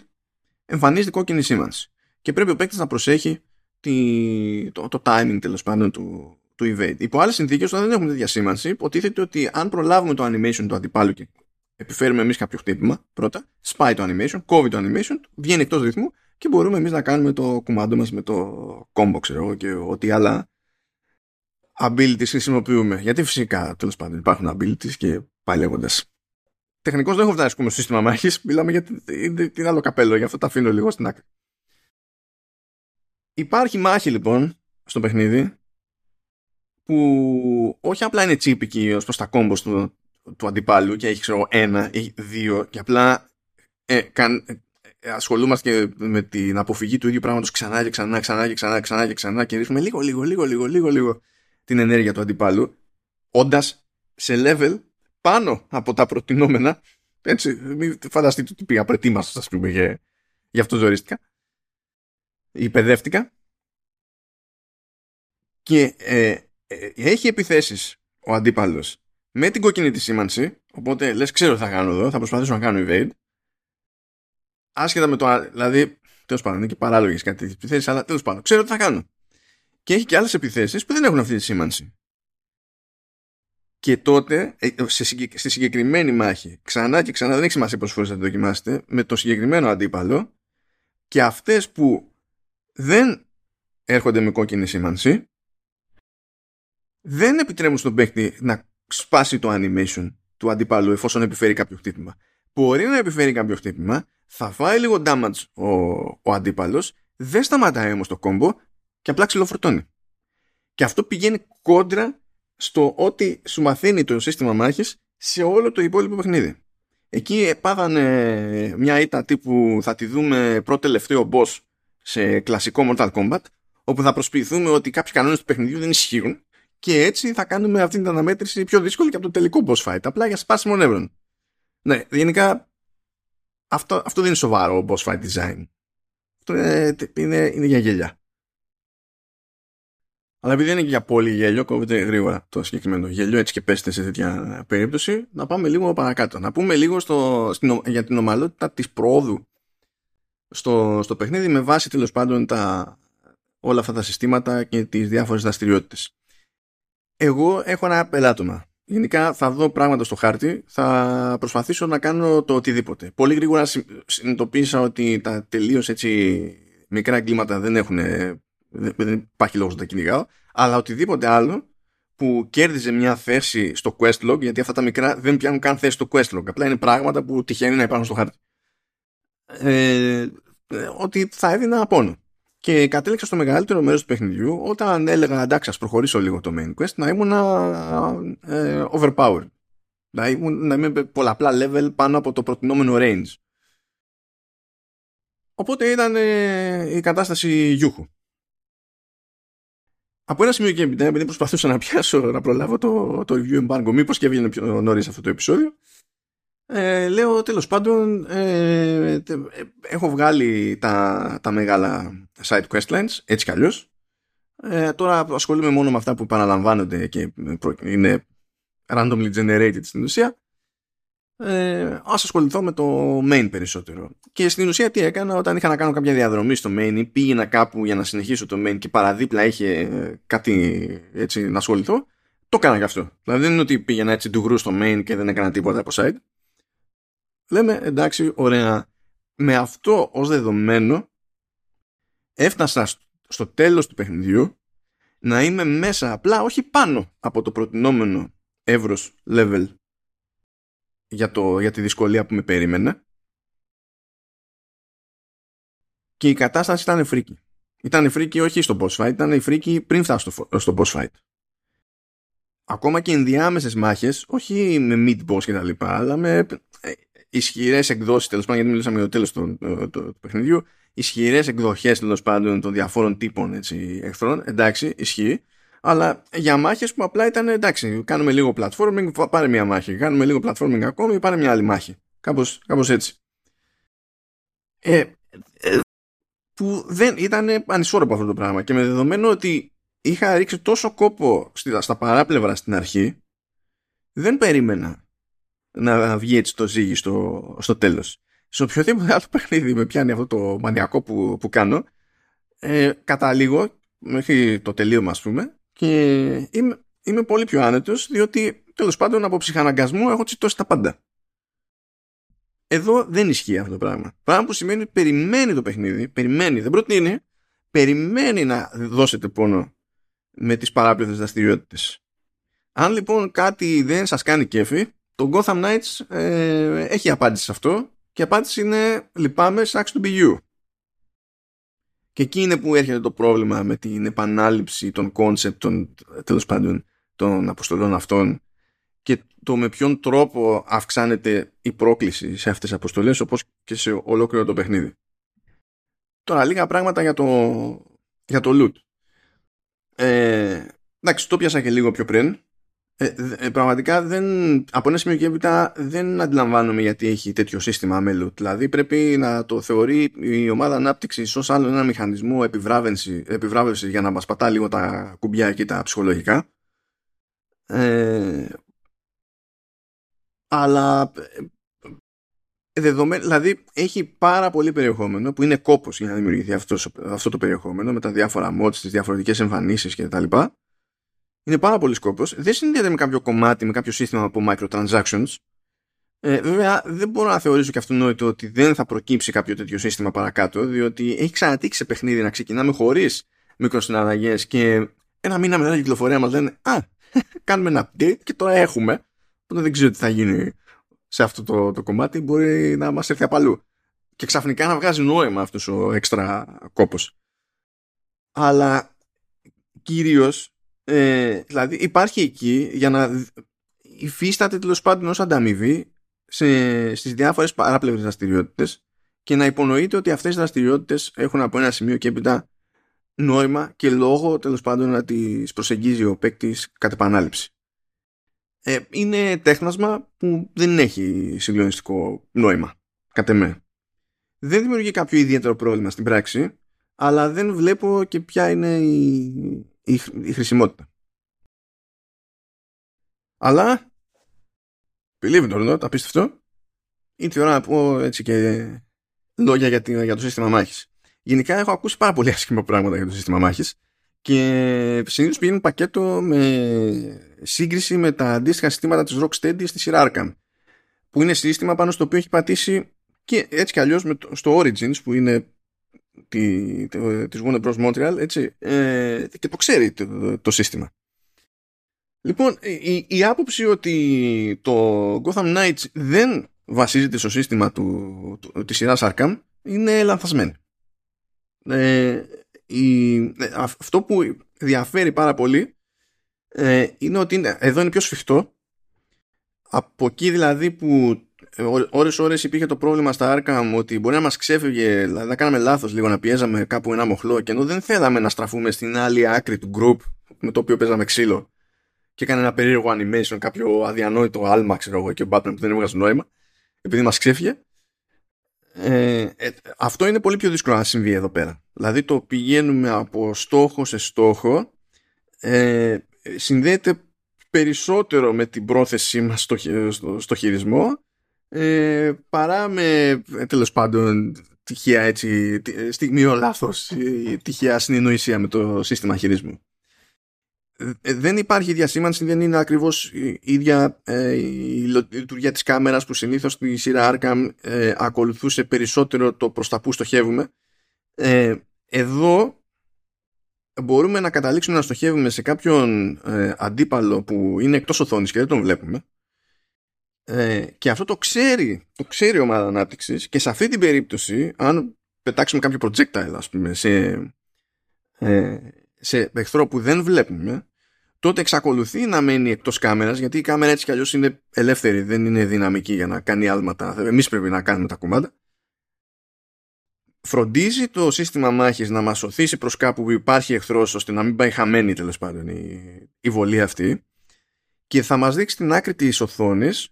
εμφανίζεται κόκκινη σήμανση και πρέπει ο παίκτης να προσέχει τη, το, το timing τέλος πάντων του, του evade. Υπό άλλες συνθήκες, όταν δεν έχουμε τέτοια σήμανση, υποτίθεται ότι αν προλάβουμε το animation του αντιπάλου και επιφέρουμε εμείς κάποιο χτύπημα, πρώτα, σπάει το animation, κόβει το animation, βγαίνει εκτός ρυθμού και μπορούμε εμείς να κάνουμε το κουμάντο μας με το combo, ξέρω εγώ, και ό,τι άλλα abilities χρησιμοποιούμε. Γιατί φυσικά τέλος πάντων υπάρχουν abilities και πάει λέγοντας. Τεχνικώς δεν έχω φτάσει στο σύστημα μάχης. Μιλάμε για την άλλο καπέλο, γι' αυτό τα αφήνω λίγο στην άκρη. Υπάρχει μάχη λοιπόν στο παιχνίδι που όχι απλά είναι τσίπικη ως προς τα κόμπος του, του αντιπάλου και έχει ξέρω ένα ή δύο και απλά ε, καν, ε, ασχολούμαστε με την αποφυγή του ίδιου πράγματος ξανά και ξανά, ξανά και ξανά, ξανά και ξανά και ρίχνουμε λίγο, λίγο, λίγο, λίγο, λίγο, λίγο την ενέργεια του αντιπάλου, όντας σε level πάνω από τα προτινόμενα. Έτσι, μην φανταστείτε ότι πήγα προετοίμαστος, ας πούμε, για, για αυτό ζωρίστηκα. Ή παιδεύτηκα. Και ε, ε, έχει επιθέσεις ο αντίπαλος με την κόκκινη της σήμανση. Οπότε λες, ξέρω τι θα κάνω εδώ, θα προσπαθήσω να κάνω evade. Άσχετα με το. Δηλαδή, τέλος πάντων, είναι και παράλογες κάτι τέτοιες επιθέσεις, αλλά τέλος πάντων, ξέρω τι θα κάνω και έχει και άλλες επιθέσεις που δεν έχουν αυτή τη σήμανση. Και τότε, ε, στη συγκεκριμένη μάχη, ξανά και ξανά, δεν έχει σημασία πόσες φορές θα τη δοκιμάσετε, με το συγκεκριμένο αντίπαλο και αυτές που δεν έρχονται με κόκκινη σήμανση, δεν επιτρέπουν στον παίκτη να σπάσει το animation του αντίπαλου εφόσον επιφέρει κάποιο χτύπημα. Μπορεί να επιφέρει κάποιο χτύπημα, θα φάει λίγο damage ο, ο αντίπαλος, δεν σταματάει όμως το κόμπο και απλά ξυλοφορτώνει. Και αυτό πηγαίνει κόντρα στο ότι σου μαθαίνει το σύστημα μάχης σε όλο το υπόλοιπο παιχνίδι. Εκεί πάθανε μια ήττα τύπου θα τη δούμε πρώτο τελευταίο boss σε κλασικό Mortal Kombat όπου θα προσποιηθούμε ότι κάποιοι κανόνες του παιχνιδιού δεν ισχύουν και έτσι θα κάνουμε αυτή την αναμέτρηση πιο δύσκολη και από το τελικό boss fight απλά για σπάσιμο νεύρων. Ναι, γενικά αυτό, αυτό δεν είναι σοβαρό boss fight design. Αυτό είναι, είναι, είναι για γέλια. Αλλά επειδή είναι και για πολύ γέλιο, κόβεται γρήγορα το συγκεκριμένο γέλιο, έτσι και πέστε σε τέτοια περίπτωση, να πάμε λίγο παρακάτω. Να πούμε λίγο στο, στην, για την ομαλότητα της προόδου στο, στο παιχνίδι με βάση τέλος πάντων τα, όλα αυτά τα συστήματα και τις διάφορες δραστηριότητες. Εγώ έχω ένα πελάτωμα. Γενικά θα δω πράγματα στο χάρτη, θα προσπαθήσω να κάνω το οτιδήποτε. Πολύ γρήγορα συνειδητοποίησα ότι τα τελείως έτσι μικρά εγκλήματα δεν έχουν δεν υπάρχει λόγος να τα κυνηγάω, αλλά οτιδήποτε άλλο που κέρδιζε μια θέση στο questlog, γιατί αυτά τα μικρά δεν πιάνουν καν θέση στο questlog, απλά είναι πράγματα που τυχαίνει να υπάρχουν στο χάρτη. Ε, ότι θα έδινα πόνο. Και κατέληξα στο μεγαλύτερο μέρος του παιχνιδιού όταν έλεγα εντάξει, ας προχωρήσω λίγο το main quest να ήμουν ε, overpowered. Να, ήμουν, να είμαι πολλαπλά level πάνω από το προτινόμενο range. Οπότε ήταν ε, η κατάσταση γιούχου από ένα σημείο και έπειτα, επειδή προσπαθούσα να πιάσω να προλάβω το, το review embargo, μήπως και έβγαινε πιο νωρίς αυτό το επεισόδιο, ε, λέω τέλος πάντων ε, ε, έχω βγάλει τα, τα μεγάλα side questlines έτσι κι αλλιώς. Ε, τώρα ασχολούμαι μόνο με αυτά που επαναλαμβάνονται και είναι randomly generated στην ουσία ε, ας ασχοληθώ με το main περισσότερο. Και στην ουσία τι έκανα όταν είχα να κάνω κάποια διαδρομή στο main ή πήγαινα κάπου για να συνεχίσω το main και παραδίπλα είχε ε, κάτι έτσι να ασχοληθώ, το έκανα και αυτό. Δηλαδή δεν είναι ότι πήγαινα έτσι του γρου στο main και δεν έκανα τίποτα από side. Λέμε εντάξει, ωραία. με αυτό ως δεδομένο έφτασα στο τέλος του παιχνιδιού να είμαι μέσα απλά όχι πάνω από το προτινόμενο εύρος level για, το, για τη δυσκολία που με περίμενε και η κατάσταση ήταν φρίκη. Ήταν φρίκη όχι στο boss fight, ήταν φρίκη πριν φτάσω στο, στο boss fight. Ακόμα και ενδιάμεσε μάχες, όχι με mid boss και τα λοιπά, αλλά με ε, ισχυρές εκδόσεις, τέλος πάντων, γιατί μιλήσαμε για το τέλος του, του, του, παιχνιδιού, ισχυρές εκδοχές τέλος πάντων των διαφόρων τύπων έτσι, εχθρών. Εντάξει, ισχύει. Αλλά για μάχες που απλά ήταν εντάξει, κάνουμε λίγο platforming, πάρε μια μάχη. Κάνουμε λίγο platforming ακόμη, πάρε μια άλλη μάχη. Κάπως κάπως έτσι. Ε, ε, που δεν ήταν ανισόρροπο αυτό το πράγμα. Και με δεδομένο ότι είχα ρίξει τόσο κόπο στα παράπλευρα στην αρχή, δεν περίμενα να βγει έτσι το ζύγι στο, στο τέλος. Σε οποιοδήποτε άλλο παιχνίδι με πιάνει αυτό το μανιακό που, που κάνω, ε, καταλήγω μέχρι το τελείωμα ας πούμε και είμαι, είμαι πολύ πιο άνετος διότι τέλος πάντων από ψυχαναγκασμό έχω τσιτώσει τα πάντα. Εδώ δεν ισχύει αυτό το πράγμα. Πράγμα που σημαίνει ότι περιμένει το παιχνίδι, περιμένει, δεν προτείνει, περιμένει να δώσετε πόνο με τις παράπλευρες δραστηριότητες. Αν λοιπόν κάτι δεν σας κάνει κέφι, το Gotham Knights ε, έχει απάντηση σε αυτό και η απάντηση είναι λυπάμαι, sucks to be you. Και εκεί είναι που έρχεται το πρόβλημα με την επανάληψη των concept των, τέλος πάντων, των αποστολών αυτών και το με ποιον τρόπο αυξάνεται η πρόκληση σε αυτές τις αποστολές όπως και σε ολόκληρο το παιχνίδι. Τώρα λίγα πράγματα για το, για το loot. Ε, εντάξει, το πιάσα και λίγο πιο πριν. Ε, ε, πραγματικά δεν, από ένα σημείο και έπειτα δεν αντιλαμβάνομαι γιατί έχει τέτοιο σύστημα με loot. Δηλαδή πρέπει να το θεωρεί η ομάδα ανάπτυξης ως άλλο ένα μηχανισμό επιβράβευσης, για να μας πατά λίγο τα κουμπιά και τα ψυχολογικά. Ε, αλλά ε, δεδομένο, δηλαδή έχει πάρα πολύ περιεχόμενο που είναι κόπος για να δημιουργηθεί αυτός, αυτό το περιεχόμενο με τα διάφορα mods, τις διαφορετικές εμφανίσεις και τα λοιπά. Είναι πάρα πολύ σκόπος. Δεν συνδέεται με κάποιο κομμάτι, με κάποιο σύστημα από microtransactions. Ε, βέβαια, δεν μπορώ να θεωρήσω και αυτονόητο ότι δεν θα προκύψει κάποιο τέτοιο σύστημα παρακάτω, διότι έχει ξανατύξει σε παιχνίδι να ξεκινάμε χωρίς μικροσυναλλαγέ και ένα μήνα μετά την κυκλοφορία μας λένε Α, (laughs) κάνουμε ένα update και τώρα έχουμε. Οπότε δεν ξέρω τι θα γίνει σε αυτό το, το κομμάτι. Μπορεί να μας έρθει απαλού. Και ξαφνικά να βγάζει νόημα αυτός ο έξτρα κόπος. Αλλά κυρίως, ε, δηλαδή υπάρχει εκεί για να υφίσταται τέλος πάντων ως ανταμοιβή σε, στις διάφορες παράπλευρες δραστηριότητες και να υπονοείται ότι αυτές οι δραστηριότητες έχουν από ένα σημείο και έπειτα νόημα και λόγο τέλος πάντων να τις προσεγγίζει ο παίκτης κατ' επανάληψη ε, είναι τέχνασμα που δεν έχει συγκλονιστικό νόημα, κατ' εμέ. Δεν δημιουργεί κάποιο ιδιαίτερο πρόβλημα στην πράξη, αλλά δεν βλέπω και ποια είναι η, η, η χρησιμότητα. Αλλά, believe it or not, απίστευτο, ήρθε η ώρα να πω έτσι και λόγια για, για το σύστημα μάχης. Γενικά έχω ακούσει πάρα πολύ άσχημα πράγματα για το σύστημα μάχης και συνήθως πηγαίνουν πακέτο με σύγκριση με τα αντίστοιχα συστήματα της Rocksteady στη σειρά Arkham που είναι σύστημα πάνω στο οποίο έχει πατήσει και έτσι κι αλλιώς με το, στο Origins που είναι τη, τη, της Warner Bros. Montreal έτσι, ε, και το ξέρει το, το, σύστημα. Λοιπόν, η, η άποψη ότι το Gotham Knights δεν βασίζεται στο σύστημα του, του, της σειράς Arkham είναι λανθασμένη. Ε, η, ε, αυτό που διαφέρει πάρα πολύ ε, είναι ότι είναι, εδώ είναι πιο σφιχτό από εκεί δηλαδή που ε, ώρες ώρες υπήρχε το πρόβλημα στα Arkham ότι μπορεί να μας ξέφυγε δηλαδή να κάναμε λάθος λίγο να πιέζαμε κάπου ένα μοχλό και ενώ δεν θέλαμε να στραφούμε στην άλλη άκρη του group με το οποίο παίζαμε ξύλο και έκανε ένα περίεργο animation κάποιο αδιανόητο άλμα ξέρω εγώ και ο Batman που δεν έβγαζε νόημα επειδή μας ξέφυγε. Ε, ε, αυτό είναι πολύ πιο δύσκολο να συμβεί εδώ πέρα. Δηλαδή το πηγαίνουμε από στόχο σε στόχο. Ε, συνδέεται περισσότερο με την πρόθεσή μας στο, στο, χειρισμό ε, παρά με ε, τέλος πάντων τυχαία έτσι, στιγμίο λάθος τυχαία συνεννοησία με το σύστημα χειρισμού. ε, δεν υπάρχει διασήμανση, δεν είναι ακριβώς η ίδια ε, η λειτουργία της κάμερας που συνήθως στη σειρά Arkham ε, ακολουθούσε περισσότερο το προς τα που στοχεύουμε. Ε, εδώ μπορούμε να καταλήξουμε να στοχεύουμε σε κάποιον ε, αντίπαλο που είναι εκτός οθόνης και δεν τον βλέπουμε ε, και αυτό το ξέρει, το ξέρει η ομάδα ανάπτυξης και σε αυτή την περίπτωση αν πετάξουμε κάποιο projectile ας πούμε σε, ε, σε εχθρό που δεν βλέπουμε τότε εξακολουθεί να μένει εκτός κάμερας γιατί η κάμερα έτσι κι αλλιώς είναι ελεύθερη δεν είναι δυναμική για να κάνει άλματα. Εμείς πρέπει να κάνουμε τα κουμάντα φροντίζει το σύστημα μάχης να μας οθήσει προς κάπου που υπάρχει εχθρός ώστε να μην πάει χαμένη τέλος πάντων η, η βολή αυτή. Και θα μας δείξει την άκρη της οθόνης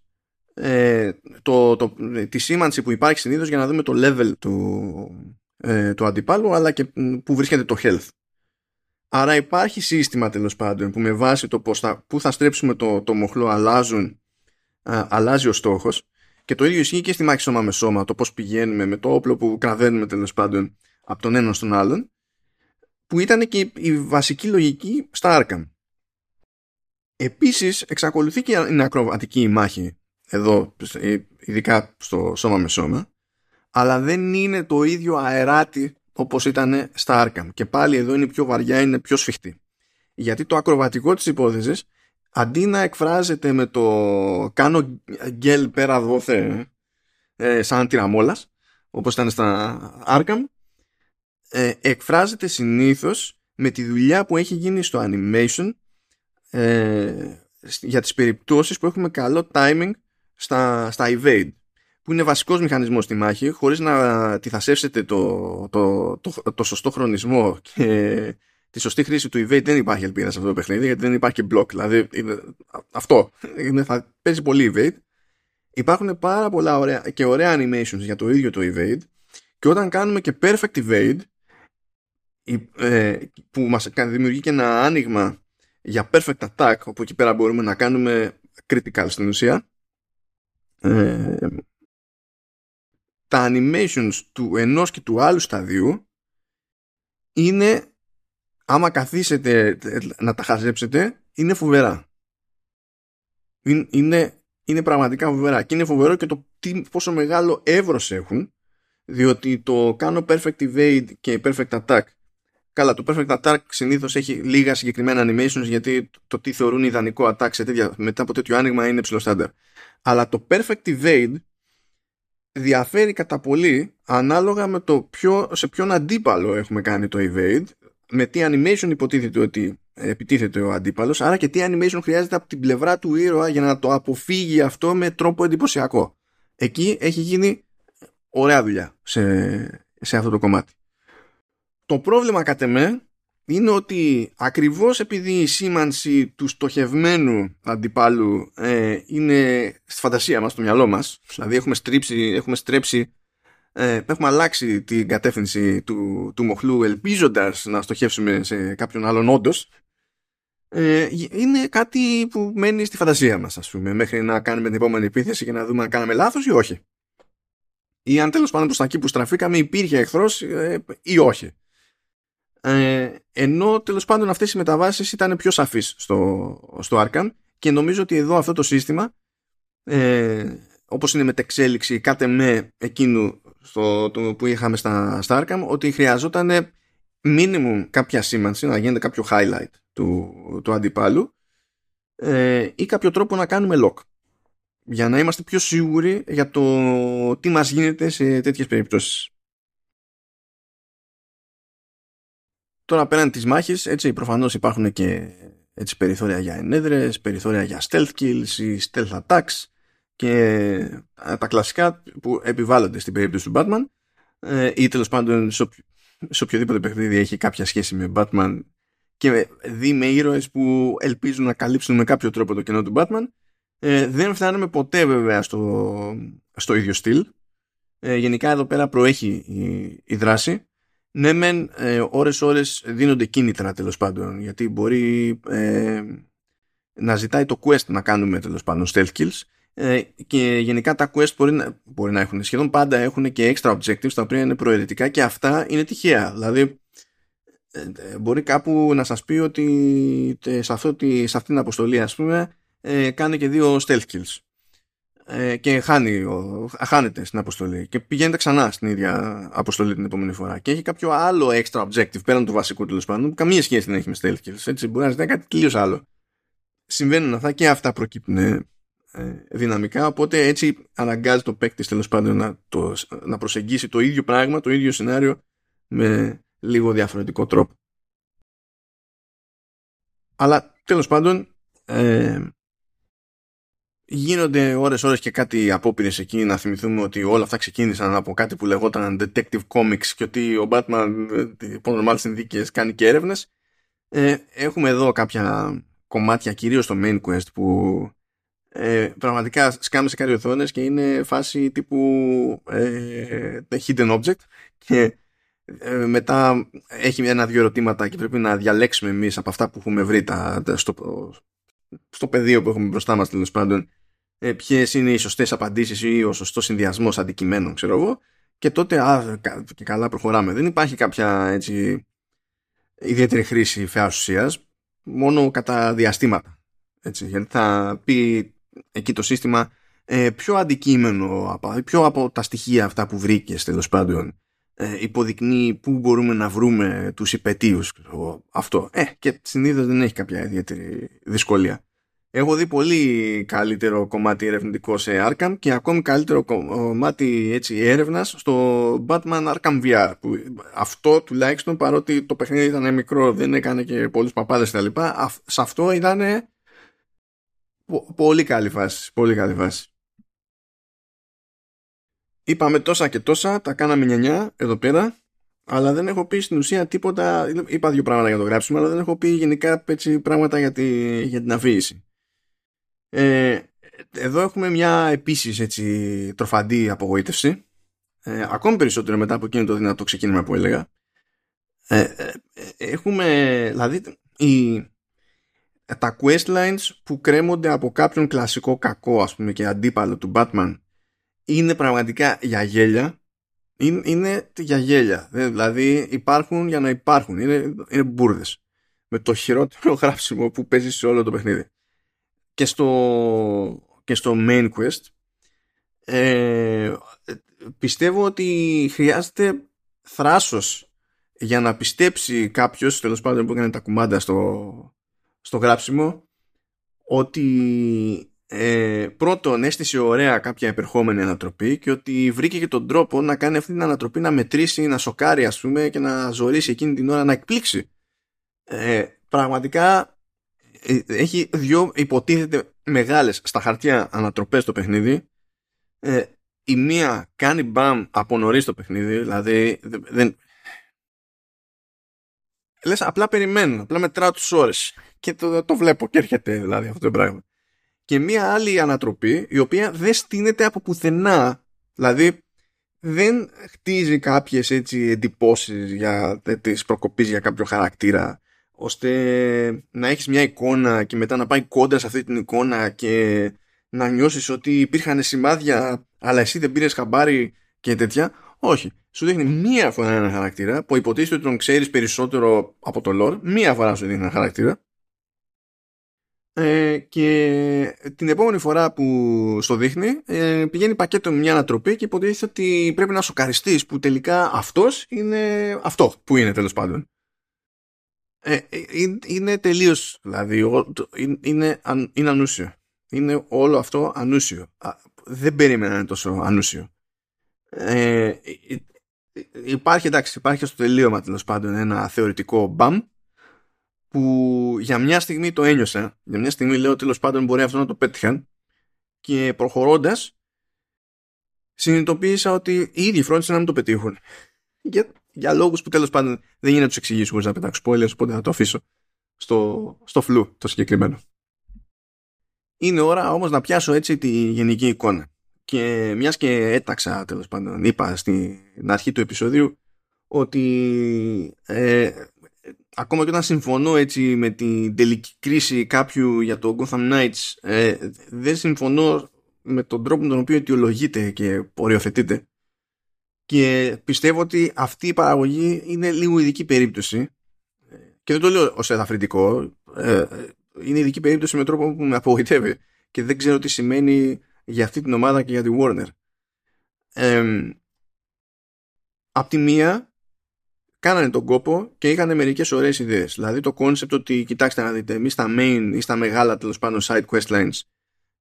ε, το, το, τη σήμανση που υπάρχει συνήθως για να δούμε το level του, ε, του αντιπάλου αλλά και που βρίσκεται το health. Άρα υπάρχει σύστημα τέλος πάντων που με βάση το πώς θα, που θα στρέψουμε το, το μοχλό αλλάζουν, α, αλλάζει ο στόχος και το ίδιο ισχύει και στη μάχη σώμα με σώμα το πώς πηγαίνουμε με το όπλο που κραδένουμε τέλος πάντων από τον ένα στον άλλον που ήταν και η, βασική λογική στα Arkham. Επίσης εξακολουθεί και είναι ακροβατική η μάχη εδώ ειδικά στο σώμα με σώμα αλλά δεν είναι το ίδιο αεράτη όπως ήταν στα Arkham. Και πάλι εδώ είναι πιο βαριά, είναι πιο σφιχτή. Γιατί το ακροβατικό της υπόθεσης αντί να εκφράζεται με το κάνω γκέλ πέρα δόθε ε, σαν τυραμόλας όπως ήταν στα Arkham ε, εκφράζεται συνήθως με τη δουλειά που έχει γίνει στο animation ε, για τις περιπτώσεις που έχουμε καλό timing στα, στα evade που είναι βασικός μηχανισμός στη μάχη χωρίς να τυθασεύσετε το, το, το, το, σωστό χρονισμό και τη σωστή χρήση του evade δεν υπάρχει ελπίδα σε αυτό το παιχνίδι γιατί δεν υπάρχει και block. Δηλαδή είναι, αυτό είναι, θα παίζει πολύ evade. Υπάρχουν πάρα πολλά ωραία και ωραία animations για το ίδιο το evade. Και όταν κάνουμε και perfect evade ε, που μας δημιουργεί και ένα άνοιγμα για perfect attack όπου εκεί πέρα μπορούμε να κάνουμε critical στην ουσία ε, τα animations του ενός και του άλλου σταδίου είναι άμα καθίσετε να τα χαζέψετε είναι φοβερά. Είναι, είναι πραγματικά φοβερά. Και είναι φοβερό και το τι, πόσο μεγάλο εύρος έχουν διότι το κάνω perfect evade και perfect attack. Καλά, το Perfect Attack συνήθως έχει λίγα συγκεκριμένα animations γιατί το τι θεωρούν ιδανικό attack σε τέτοια, μετά από τέτοιο άνοιγμα είναι ψηλό στάνταρ. Αλλά το Perfect Evade διαφέρει κατά πολύ ανάλογα με το ποιο, σε ποιον αντίπαλο έχουμε κάνει το evade, με τι animation υποτίθεται ότι επιτίθεται ο αντίπαλος, άρα και τι animation χρειάζεται από την πλευρά του ήρωα για να το αποφύγει αυτό με τρόπο εντυπωσιακό. Εκεί έχει γίνει ωραία δουλειά σε, σε αυτό το κομμάτι. Το πρόβλημα κατ' εμέ είναι ότι ακριβώς επειδή η σήμανση του στοχευμένου αντιπάλου ε, είναι στη φαντασία μας, στο μυαλό μας, δηλαδή έχουμε, στρίψει, έχουμε στρέψει, ε, έχουμε αλλάξει την κατεύθυνση του, του μοχλού ελπίζοντας να στοχεύσουμε σε κάποιον άλλον όντως. Ε, είναι κάτι που μένει στη φαντασία μας ας πούμε μέχρι να κάνουμε την επόμενη επίθεση και να δούμε αν κάναμε λάθος ή όχι ή αν τέλος πάντων προς τα εκεί που στραφήκαμε υπήρχε εχθρός ε, ή όχι ε, ενώ τέλος πάντων αυτές οι μεταβάσεις ήταν πιο σαφείς στο, στο Arkham και νομίζω ότι εδώ αυτό το σύστημα ε, όπως είναι μετεξέλιξη κάτε με εκείνου στο, το, που είχαμε στα, στα Arkham ότι χρειαζόταν minimum κάποια σήμανση να γίνεται κάποιο highlight του, του αντιπάλου ε, ή κάποιο τρόπο να κάνουμε lock για να είμαστε πιο σίγουροι για το τι μας γίνεται σε τέτοιες περιπτώσεις. Τώρα πέραν της μάχης, έτσι προφανώς υπάρχουν και έτσι, περιθώρια για ενέδρες, περιθώρια για stealth kills ή stealth attacks και ε, τα κλασικά που επιβάλλονται στην περίπτωση του Batman ε, ή τέλος πάντων σε, σε οποιοδήποτε παιχνίδι έχει κάποια σχέση με Batman και δει με ήρωες που ελπίζουν να καλύψουν με κάποιο τρόπο το κενό του Batman ε, δεν φτάνουμε ποτέ βέβαια στο, στο ίδιο στυλ. Ε, γενικά εδώ πέρα προέχει η, η δράση ναι μεν ε, ώρες ώρες δίνονται κίνητρα τέλος πάντων γιατί μπορεί ε, να ζητάει το quest να κάνουμε τέλος πάντων stealth kills. Ε, και γενικά τα quest μπορεί να, μπορεί να έχουν σχεδόν πάντα έχουν και extra objectives τα οποία είναι προαιρετικά και αυτά είναι τυχαία. Δηλαδή ε, μπορεί κάπου να σας πει ότι σε, αυτό, σε αυτήν την αποστολή ας πούμε ε, κάνει και δύο stealth kills ε, και χάνει, χάνεται στην αποστολή και πηγαίνετε ξανά στην ίδια αποστολή την επόμενη φορά. Και έχει κάποιο άλλο extra objective πέραν του βασικού τέλος πάντων που καμία σχέση δεν έχει με stealth kills. Έτσι μπορεί να ζητάει κάτι τελείως άλλο. Συμβαίνουν αυτά και αυτά προκύπτουν ε, δυναμικά οπότε έτσι αναγκάζει το παίκτη τέλος πάντων να, το, να προσεγγίσει το ίδιο πράγμα, το ίδιο σενάριο με λίγο διαφορετικό τρόπο. Αλλά τέλος πάντων ε, γίνονται ώρες ώρες και κάτι απόπειρες εκεί να θυμηθούμε ότι όλα αυτά ξεκίνησαν από κάτι που λεγόταν Detective Comics και ότι ο Batman υπό normal συνδίκες κάνει και έρευνες. Ε, έχουμε εδώ κάποια κομμάτια κυρίως στο main quest που ε, πραγματικά σκάμε σε κάτι οθόνες και είναι φάση τύπου ε, hidden object και ε, μετά έχει ένα-δυο ερωτήματα και πρέπει να διαλέξουμε εμείς από αυτά που έχουμε βρει τα, στο, στο πεδίο που έχουμε μπροστά μας τέλος πάντων ε, ποιες είναι οι σωστές απαντήσεις ή ο σωστός συνδυασμός αντικειμένων, ξέρω εγώ, και τότε α, και καλά προχωράμε. Δεν υπάρχει κάποια έτσι, ιδιαίτερη χρήση φαιά ουσίας, μόνο κατά διαστήματα. Έτσι, γιατί θα πει εκεί το σύστημα ε, πιο αντικείμενο, πιο από τα στοιχεία αυτά που βρήκες τέλος πάντων, ε, υποδεικνύει πού μπορούμε να βρούμε τους υπετίους αυτό. Ε, και συνήθως δεν έχει κάποια ιδιαίτερη δυσκολία. Έχω δει πολύ καλύτερο κομμάτι ερευνητικό σε Arkham και ακόμη καλύτερο κομμάτι έτσι, έρευνας στο Batman Arkham VR. Που αυτό τουλάχιστον παρότι το παιχνίδι ήταν μικρό, δεν έκανε και πολλούς παπάδες κτλ. Σε αυτό ήταν πολύ καλή φάση. Πολύ καλή φάση. Είπαμε τόσα και τόσα, τα κάναμε νιανιά εδώ πέρα, αλλά δεν έχω πει στην ουσία τίποτα. Είπα δύο πράγματα για το γράψιμο, αλλά δεν έχω πει γενικά έτσι, πράγματα για, τη, για την αφήγηση. Ε, εδώ έχουμε μια επίσης έτσι τροφαντή απογοήτευση. Ε, ακόμη περισσότερο μετά από εκείνο το δυνατό ξεκίνημα που έλεγα. Ε, ε, έχουμε δηλαδή η, τα questlines που κρέμονται από κάποιον κλασικό κακό ας πούμε και αντίπαλο του Batman είναι πραγματικά για γέλια. Είναι, είναι για γέλια. Δηλαδή υπάρχουν για να υπάρχουν. Είναι, είναι μπουρδες. Με το χειρότερο (laughs) γράψιμο που παίζει σε όλο το παιχνίδι και στο, και στο main quest ε, πιστεύω ότι χρειάζεται θράσος για να πιστέψει κάποιος τέλος πάντων που έκανε τα κουμάντα στο, στο γράψιμο ότι ε, πρώτον έστησε ωραία κάποια επερχόμενη ανατροπή και ότι βρήκε και τον τρόπο να κάνει αυτή την ανατροπή να μετρήσει, να σοκάρει ας πούμε και να ζωρίσει εκείνη την ώρα να εκπλήξει. Ε, πραγματικά ε, έχει δύο υποτίθεται μεγάλες στα χαρτιά ανατροπές το παιχνίδι. Ε, η μία κάνει μπαμ από νωρίς το παιχνίδι δηλαδή δεν... λες απλά περιμένω απλά μετράω τους ώρες. Και το, το βλέπω και έρχεται δηλαδή αυτό το πράγμα. Και μία άλλη ανατροπή η οποία δεν στείνεται από πουθενά δηλαδή δεν χτίζει κάποιες έτσι εντυπώσεις για τις προκοπής για κάποιο χαρακτήρα ώστε να έχεις μια εικόνα και μετά να πάει κόντρα σε αυτή την εικόνα και να νιώσεις ότι υπήρχαν σημάδια αλλά εσύ δεν πήρες χαμπάρι και τέτοια. Όχι. Σου δείχνει μία φορά ένα χαρακτήρα που υποτίθεται ότι τον ξέρεις περισσότερο από το lore. Μία φορά σου δείχνει ένα χαρακτήρα. Ε, και την επόμενη φορά που στο δείχνει ε, πηγαίνει πακέτο με μια ανατροπή και υποτίθεται ότι πρέπει να σοκαριστείς που τελικά αυτός είναι αυτό που είναι τέλος πάντων. Ε, ε είναι τελείως, δηλαδή, είναι, είναι ανούσιο. Είναι όλο αυτό ανούσιο. Δεν περίμενα να είναι τόσο ανούσιο. Ε, υπάρχει, εντάξει, υπάρχει στο τελείωμα τέλος πάντων ένα θεωρητικό μπαμ που για μια στιγμή το ένιωσα. Για μια στιγμή λέω τέλος πάντων μπορεί αυτό να το πέτυχαν και προχωρώντας συνειδητοποίησα ότι οι ίδιοι φρόντισαν να μην το πετύχουν. (laughs) Για, για λόγους που τέλος πάντων δεν είναι να τους εξηγήσω χωρίς να πετάξω spoilers, οπότε θα το αφήσω στο, στο φλου το συγκεκριμένο. Είναι ώρα όμως να πιάσω έτσι τη γενική εικόνα. Και μιας και έταξα τέλος πάντων, είπα στην αρχή του επεισοδίου ότι ε, ακόμα και όταν συμφωνώ έτσι με την τελική κρίση κάποιου για το Gotham Knights ε, δεν συμφωνώ με τον τρόπο με τον οποίο αιτιολογείται και οριοθετείται και πιστεύω ότι αυτή η παραγωγή είναι λίγο ειδική περίπτωση και δεν το λέω ως ελαφρυντικό, ε, είναι ειδική περίπτωση με τρόπο που με απογοητεύει και δεν ξέρω τι σημαίνει για αυτή την ομάδα και για τη Warner. Ε, απ' τη μία κάνανε τον κόπο και είχαν μερικές ωραίες ιδέες. Δηλαδή το concept ότι κοιτάξτε να δείτε εμείς στα main ή στα μεγάλα τέλος πάντων side quest lines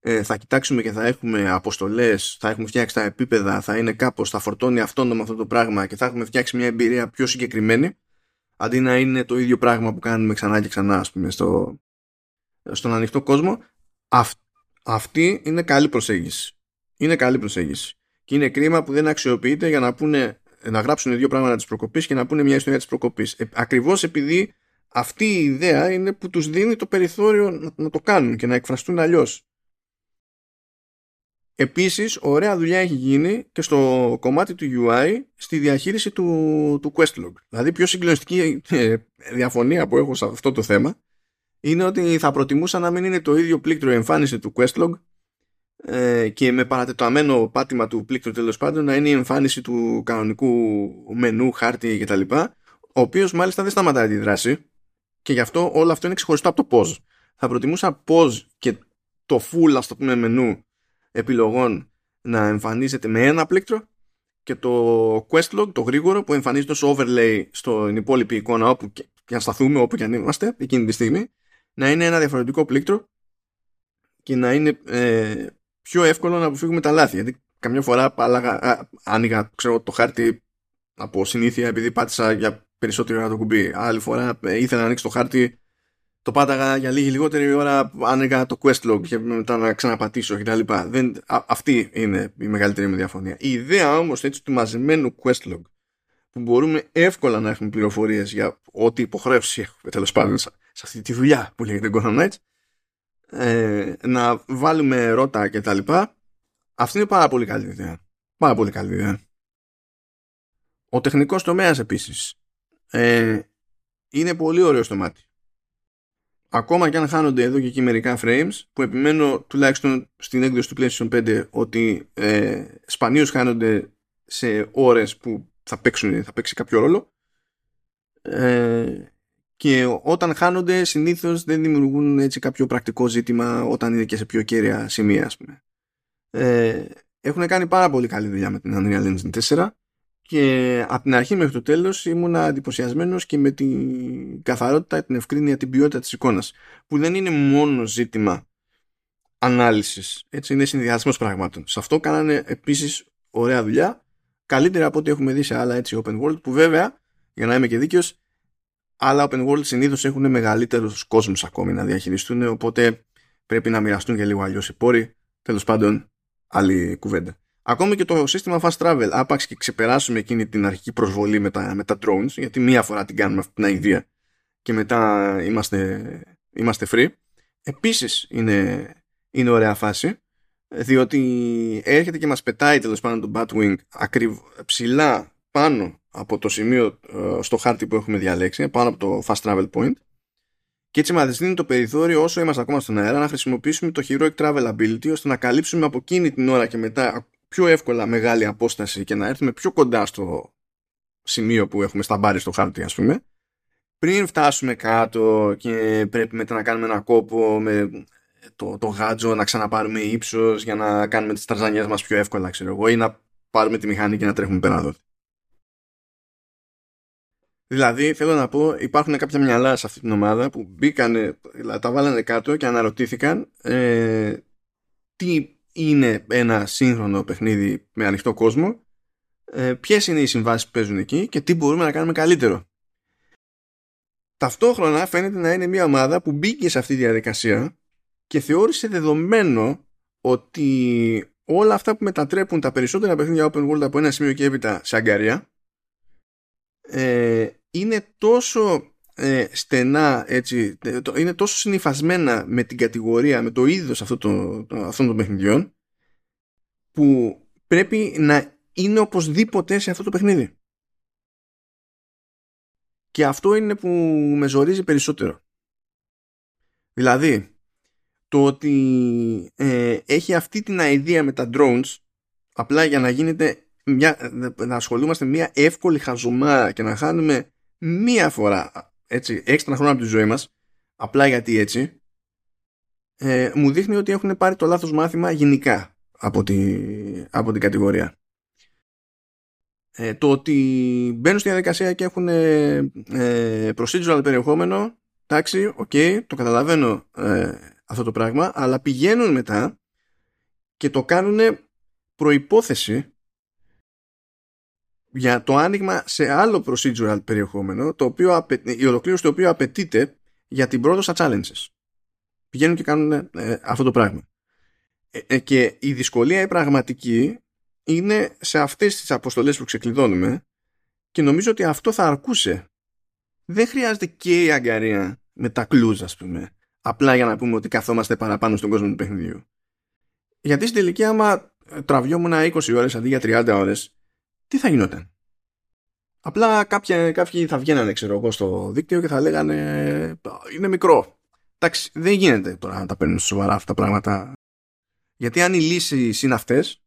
ε, θα κοιτάξουμε και θα έχουμε αποστολές, θα έχουμε φτιάξει τα επίπεδα, θα είναι κάπως, θα φορτώνει αυτόνομα αυτό το πράγμα και θα έχουμε φτιάξει μια εμπειρία πιο συγκεκριμένη αντί να είναι το ίδιο πράγμα που κάνουμε ξανά και ξανά ας πούμε στο, στον ανοιχτό κόσμο. Αυτή είναι καλή προσέγγιση. Είναι καλή προσέγγιση. Και είναι κρίμα που δεν αξιοποιείται για να πούνε να γράψουν δύο πράγματα της προκοπής και να πούνε μια ιστορία της προκοπής. Ε, ακριβώς επειδή αυτή η ιδέα είναι που τους δίνει το περιθώριο να, να το κάνουν και να εκφραστούν αλλιώς Επίσης, ωραία δουλειά έχει γίνει και στο κομμάτι του UI στη διαχείριση του, του Questlog. Δηλαδή, πιο συγκλονιστική ε, διαφωνία που έχω σε αυτό το θέμα είναι ότι θα προτιμούσα να μην είναι το ίδιο πλήκτρο εμφάνιση του Questlog ε, και με παρατεταμένο πάτημα του πλήκτρου τέλος πάντων να είναι η εμφάνιση του κανονικού μενού, χάρτη κτλ. Ο οποίος μάλιστα δεν σταματάει τη δράση και γι' αυτό όλο αυτό είναι ξεχωριστό από το pause. Θα προτιμούσα pause και το full, ας το πούμε, μενού επιλογών να εμφανίζεται με ένα πλήκτρο και το quest log, το γρήγορο που εμφανίζεται ως overlay στην υπόλοιπη εικόνα όπου και, να σταθούμε όπου και αν είμαστε εκείνη τη στιγμή να είναι ένα διαφορετικό πλήκτρο και να είναι ε, πιο εύκολο να αποφύγουμε τα λάθη. Γιατί καμιά φορά πάλαγα, άνοιγα ξέρω, το χάρτη από συνήθεια επειδή πάτησα για περισσότερο ώρα το κουμπί. Άλλη φορά ε, ήθελα να ανοίξω το χάρτη το πάταγα για λίγη λιγότερη ώρα άνοιγα το quest log και μετά να ξαναπατήσω κτλ. Δεν, αυτή είναι η μεγαλύτερη μου διαφωνία. Η ιδέα όμως έτσι του μαζεμένου quest log που μπορούμε εύκολα να έχουμε πληροφορίες για ό,τι υποχρέωση έχουμε τέλος πάντων σε, αυτή τη δουλειά που λέγεται Gotham Knights ε, να βάλουμε ρότα κτλ. Αυτή είναι πάρα πολύ καλή ιδέα. Πάρα πολύ καλή ιδέα. Ο τεχνικός τομέας επίσης ε, είναι πολύ ωραίο στο μάτι ακόμα και αν χάνονται εδώ και εκεί μερικά frames που επιμένω τουλάχιστον στην έκδοση του PlayStation 5 ότι ε, σπανίως χάνονται σε ώρες που θα, παίξουν, θα παίξει κάποιο ρόλο ε, και όταν χάνονται συνήθως δεν δημιουργούν έτσι κάποιο πρακτικό ζήτημα όταν είναι και σε πιο κέρια σημεία ας πούμε. Ε, έχουν κάνει πάρα πολύ καλή δουλειά με την Unreal Engine 4 και από την αρχή μέχρι το τέλος ήμουνα εντυπωσιασμένος και με την καθαρότητα, την ευκρίνεια, την ποιότητα της εικόνας που δεν είναι μόνο ζήτημα ανάλυσης έτσι είναι συνδυασμός πραγμάτων. Σε αυτό κάνανε επίσης ωραία δουλειά καλύτερα από ό,τι έχουμε δει σε άλλα έτσι open world που βέβαια για να είμαι και δίκαιος άλλα open world συνήθως έχουν μεγαλύτερους κόσμους ακόμη να διαχειριστούν οπότε πρέπει να μοιραστούν και λίγο αλλιώς οι πόροι τέλος πάντων άλλη κουβέντα Ακόμη και το σύστημα fast travel, άπαξ και ξεπεράσουμε εκείνη την αρχική προσβολή με τα, με τα drones, γιατί μία φορά την κάνουμε αυτή την ιδέα και μετά είμαστε, είμαστε free. Επίσης είναι, είναι ωραία φάση, διότι έρχεται και μας πετάει τέλος πάντων το Batwing ακριβ, ψηλά πάνω από το σημείο ε, στο χάρτη που έχουμε διαλέξει, πάνω από το fast travel point και έτσι μας δίνει το περιθώριο όσο είμαστε ακόμα στον αέρα να χρησιμοποιήσουμε το heroic travel ability ώστε να καλύψουμε από εκείνη την ώρα και μετά πιο εύκολα μεγάλη απόσταση και να έρθουμε πιο κοντά στο σημείο που έχουμε στα μπάρι στο χάρτη ας πούμε πριν φτάσουμε κάτω και πρέπει μετά να κάνουμε ένα κόπο με το, το γάτζο να ξαναπάρουμε ύψος για να κάνουμε τις τραζανιές μας πιο εύκολα ξέρω εγώ ή να πάρουμε τη μηχανή και να τρέχουμε πέρα εδώ. Δηλαδή θέλω να πω υπάρχουν κάποια μυαλά σε αυτή την ομάδα που μπήκανε, τα βάλανε κάτω και αναρωτήθηκαν ε, τι είναι ένα σύγχρονο παιχνίδι με ανοιχτό κόσμο, ε, ποιες είναι οι συμβάσεις που παίζουν εκεί και τι μπορούμε να κάνουμε καλύτερο. Ταυτόχρονα φαίνεται να είναι μια ομάδα που μπήκε σε αυτή τη διαδικασία και θεώρησε δεδομένο ότι όλα αυτά που μετατρέπουν τα περισσότερα παιχνίδια open world από ένα σημείο και έπειτα σε αγκαρία ε, είναι τόσο ε, στενά έτσι, ε, είναι τόσο συνειφασμένα με την κατηγορία, με το είδος αυτών των, αυτών των παιχνιδιών που πρέπει να είναι οπωσδήποτε σε αυτό το παιχνίδι. Και αυτό είναι που με ζορίζει περισσότερο. Δηλαδή, το ότι ε, έχει αυτή την αηδία με τα drones απλά για να γίνεται μια, να ασχολούμαστε μια εύκολη χαζομάρα και να χάνουμε μία φορά έτσι, έξτρα χρόνο από τη ζωή μας απλά γιατί έτσι ε, μου δείχνει ότι έχουν πάρει το λάθος μάθημα γενικά από, τη, από την κατηγορία. Ε, το ότι μπαίνουν στη διαδικασία και έχουν ε, ε procedural περιεχόμενο εντάξει, ok, okay, το καταλαβαίνω ε, αυτό το πράγμα αλλά πηγαίνουν μετά και το κάνουν προϋπόθεση για το άνοιγμα σε άλλο procedural περιεχόμενο το οποίο, η ολοκλήρωση το οποίο απαιτείται για την πρόοδο στα challenges. Πηγαίνουν και κάνουν ε, αυτό το πράγμα. Ε, ε, και η δυσκολία η πραγματική είναι σε αυτές τις αποστολές που ξεκλειδώνουμε και νομίζω ότι αυτό θα αρκούσε. Δεν χρειάζεται και η αγκαρία με τα κλούζ ας πούμε απλά για να πούμε ότι καθόμαστε παραπάνω στον κόσμο του παιχνιδιού. Γιατί στην τελική άμα τραβιόμουν 20 ώρες αντί για 30 ώρες τι θα γινόταν; Απλά κάποια, κάποιοι θα βγαίνανε ξέρω εγώ στο δίκτυο και θα λέγανε είναι μικρό. Εντάξει, δεν γίνεται τώρα να τα παίρνουν σοβαρά αυτά τα πράγματα. Γιατί αν οι λύσεις είναι αυτές,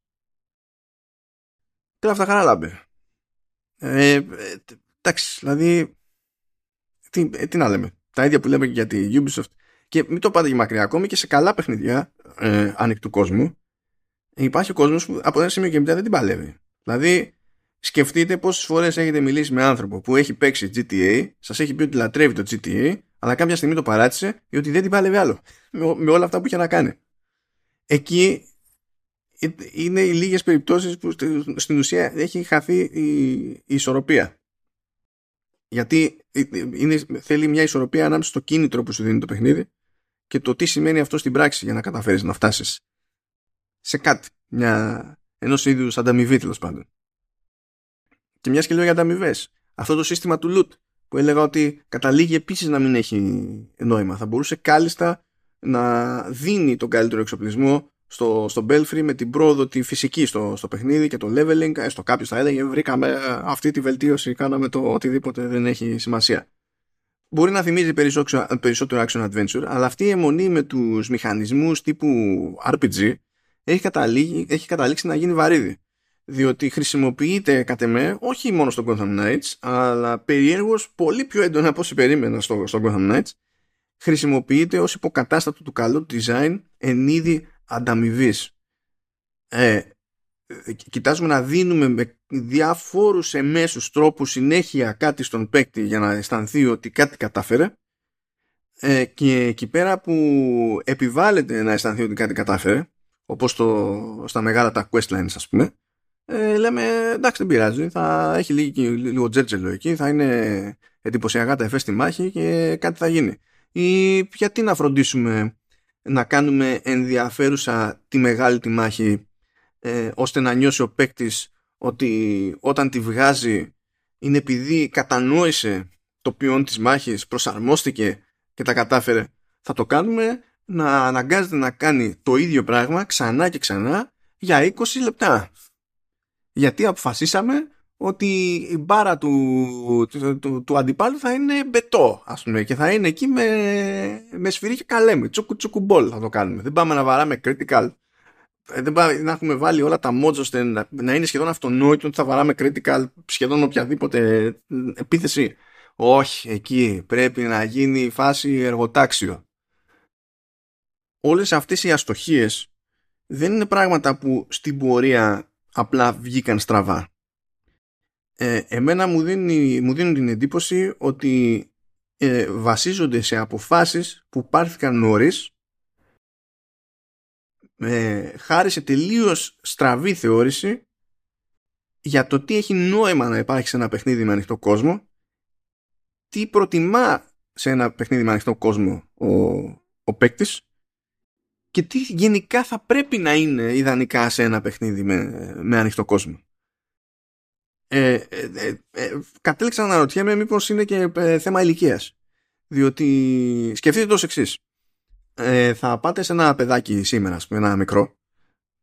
τώρα αυτά χαρά λάμπε. Ε, ε, εντάξει, δηλαδή. Τι, ε, τι να λέμε. Τα ίδια που λέμε και για τη Ubisoft. Και μην το πάτε για μακριά. Ακόμη και σε καλά παιχνιδιά ε, ανοιχτού κόσμου, υπάρχει ο κόσμος που από ένα σημείο και μετά δεν την παλεύει. Δηλαδή, Σκεφτείτε πόσες φορές έχετε μιλήσει με άνθρωπο που έχει παίξει GTA, σας έχει πει ότι λατρεύει το GTA, αλλά κάποια στιγμή το παράτησε ή ότι δεν την πάλευε άλλο. Με, με όλα αυτά που είχε να κάνει. Εκεί είναι οι λίγες περιπτώσεις που στην ουσία έχει χαθεί η, η ισορροπία. Γιατί είναι, θέλει μια ισορροπία ανάμεσα στο κίνητρο που σου δίνει το παιχνίδι και το τι σημαίνει αυτό στην πράξη για να καταφέρεις να φτάσεις σε κάτι. Μια, ενός είδους ανταμοιβή τέλος πάντων. Και μιας και λέω για ανταμοιβές. Αυτό το σύστημα του loot που έλεγα ότι καταλήγει επίσης να μην έχει νόημα. Θα μπορούσε κάλλιστα να δίνει τον καλύτερο εξοπλισμό στο, στο Belfry με την πρόοδο τη φυσική στο, στο παιχνίδι και το leveling. Έστω κάποιος θα έλεγε βρήκαμε αυτή τη βελτίωση, κάναμε το οτιδήποτε δεν έχει σημασία. Μπορεί να θυμίζει περισσότερο action adventure, αλλά αυτή η αιμονή με τους μηχανισμούς τύπου RPG έχει, έχει καταλήξει να γίνει βαρύδι διότι χρησιμοποιείται κατ' εμέ όχι μόνο στο Gotham Knights αλλά περιέργως πολύ πιο έντονα από όσοι περίμενα στο, στο Gotham Knights χρησιμοποιείται ως υποκατάστατο του καλού design εν είδη ανταμοιβής. Ε, κοιτάζουμε να δίνουμε με διάφορους εμέσους τρόπους συνέχεια κάτι στον παίκτη για να αισθανθεί ότι κάτι κατάφερε ε, και εκεί πέρα που επιβάλλεται να αισθανθεί ότι κάτι κατάφερε όπως το, στα μεγάλα τα questlines ας πούμε ε, λέμε εντάξει δεν πειράζει. Θα έχει λίγο, λίγο τζέρτζελο εκεί θα είναι εντυπωσιακά τα εφές στη μάχη και κάτι θα γίνει. Ή γιατί να φροντίσουμε να κάνουμε ενδιαφέρουσα τη μεγάλη τη μάχη ε, ώστε να νιώσει ο παίκτης ότι όταν τη βγάζει είναι επειδή κατανόησε το ποιόν της μάχης προσαρμόστηκε και τα κατάφερε. Θα το κάνουμε να αναγκάζεται να κάνει το ίδιο πράγμα ξανά και ξανά για 20 λεπτά γιατί αποφασίσαμε ότι η μπάρα του, του, του, αντιπάλου θα είναι μπετό ας πούμε και θα είναι εκεί με, με σφυρί και καλέμι. Τσούκου τσούκου μπολ θα το κάνουμε. Δεν πάμε να βαράμε critical. Ε, δεν πάμε να έχουμε βάλει όλα τα mods ώστε να, να είναι σχεδόν αυτονόητο ότι θα βαράμε critical σχεδόν οποιαδήποτε επίθεση. Όχι εκεί πρέπει να γίνει η φάση εργοτάξιο. Όλες αυτές οι αστοχίες δεν είναι πράγματα που στην πορεία απλά βγήκαν στραβά. Ε, εμένα μου, δίνει, μου δίνουν την εντύπωση ότι ε, βασίζονται σε αποφάσεις που πάρθηκαν νωρίς ε, χάρη σε τελείως στραβή θεώρηση για το τι έχει νόημα να υπάρχει σε ένα παιχνίδι με ανοιχτό κόσμο τι προτιμά σε ένα παιχνίδι με ανοιχτό κόσμο ο, ο παίκτης και τι γενικά θα πρέπει να είναι ιδανικά σε ένα παιχνίδι με, με ανοιχτό κόσμο. Ε, ε, ε, ε κατέληξα να αναρωτιέμαι μήπως είναι και ε, θέμα ηλικίας. Διότι σκεφτείτε το εξής. Ε, θα πάτε σε ένα παιδάκι σήμερα, πούμε, ένα μικρό,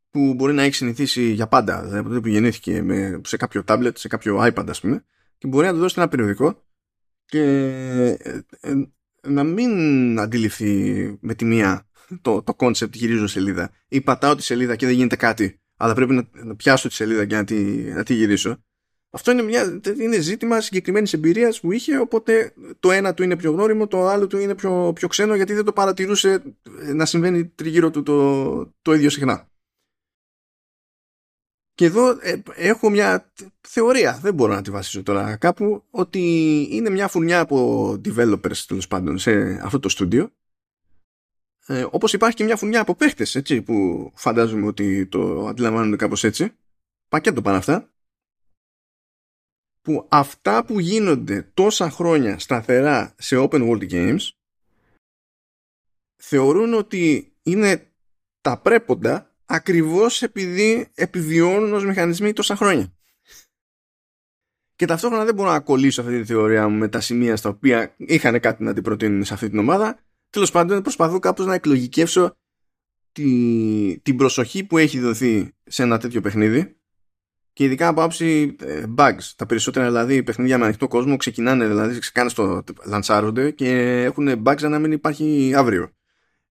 που μπορεί να έχει συνηθίσει για πάντα, δηλαδή που γεννήθηκε με, σε κάποιο τάμπλετ, σε κάποιο iPad, ας πούμε, και μπορεί να του δώσει ένα περιοδικό και να μην αντιληφθεί με τη μία το, το concept γυρίζω σελίδα ή πατάω τη σελίδα και δεν γίνεται κάτι αλλά πρέπει να, να πιάσω τη σελίδα και να τη, να τη γυρίσω Αυτό είναι, μια, είναι ζήτημα συγκεκριμένης εμπειρίας που είχε, οπότε το ένα του είναι πιο γνώριμο, το άλλο του είναι πιο, πιο ξένο, γιατί δεν το παρατηρούσε να συμβαίνει τριγύρω του το, το ίδιο συχνά. Και εδώ ε, έχω μια θεωρία, δεν μπορώ να τη βασίσω τώρα κάπου, ότι είναι μια φουρνιά από developers τέλος πάντων σε αυτό το στούντιο. Ε, όπως υπάρχει και μια φουρνιά από παίχτες, έτσι, που φαντάζομαι ότι το αντιλαμβάνονται κάπως έτσι. Πακέτο πάνε αυτά. Που αυτά που γίνονται τόσα χρόνια σταθερά σε open world games θεωρούν ότι είναι τα πρέποντα ακριβώς επειδή επιβιώνουν ως μηχανισμοί τόσα χρόνια. Και ταυτόχρονα δεν μπορώ να κολλήσω αυτή τη θεωρία μου με τα σημεία στα οποία είχαν κάτι να την προτείνουν σε αυτή την ομάδα. Τέλος πάντων, προσπαθώ κάπως να εκλογικεύσω τη, την προσοχή που έχει δοθεί σε ένα τέτοιο παιχνίδι και ειδικά από άψη ε, bugs. Τα περισσότερα δηλαδή παιχνίδια με ανοιχτό κόσμο ξεκινάνε, δηλαδή ξεκάνε στο λανσάρονται και έχουν bugs να μην υπάρχει αύριο.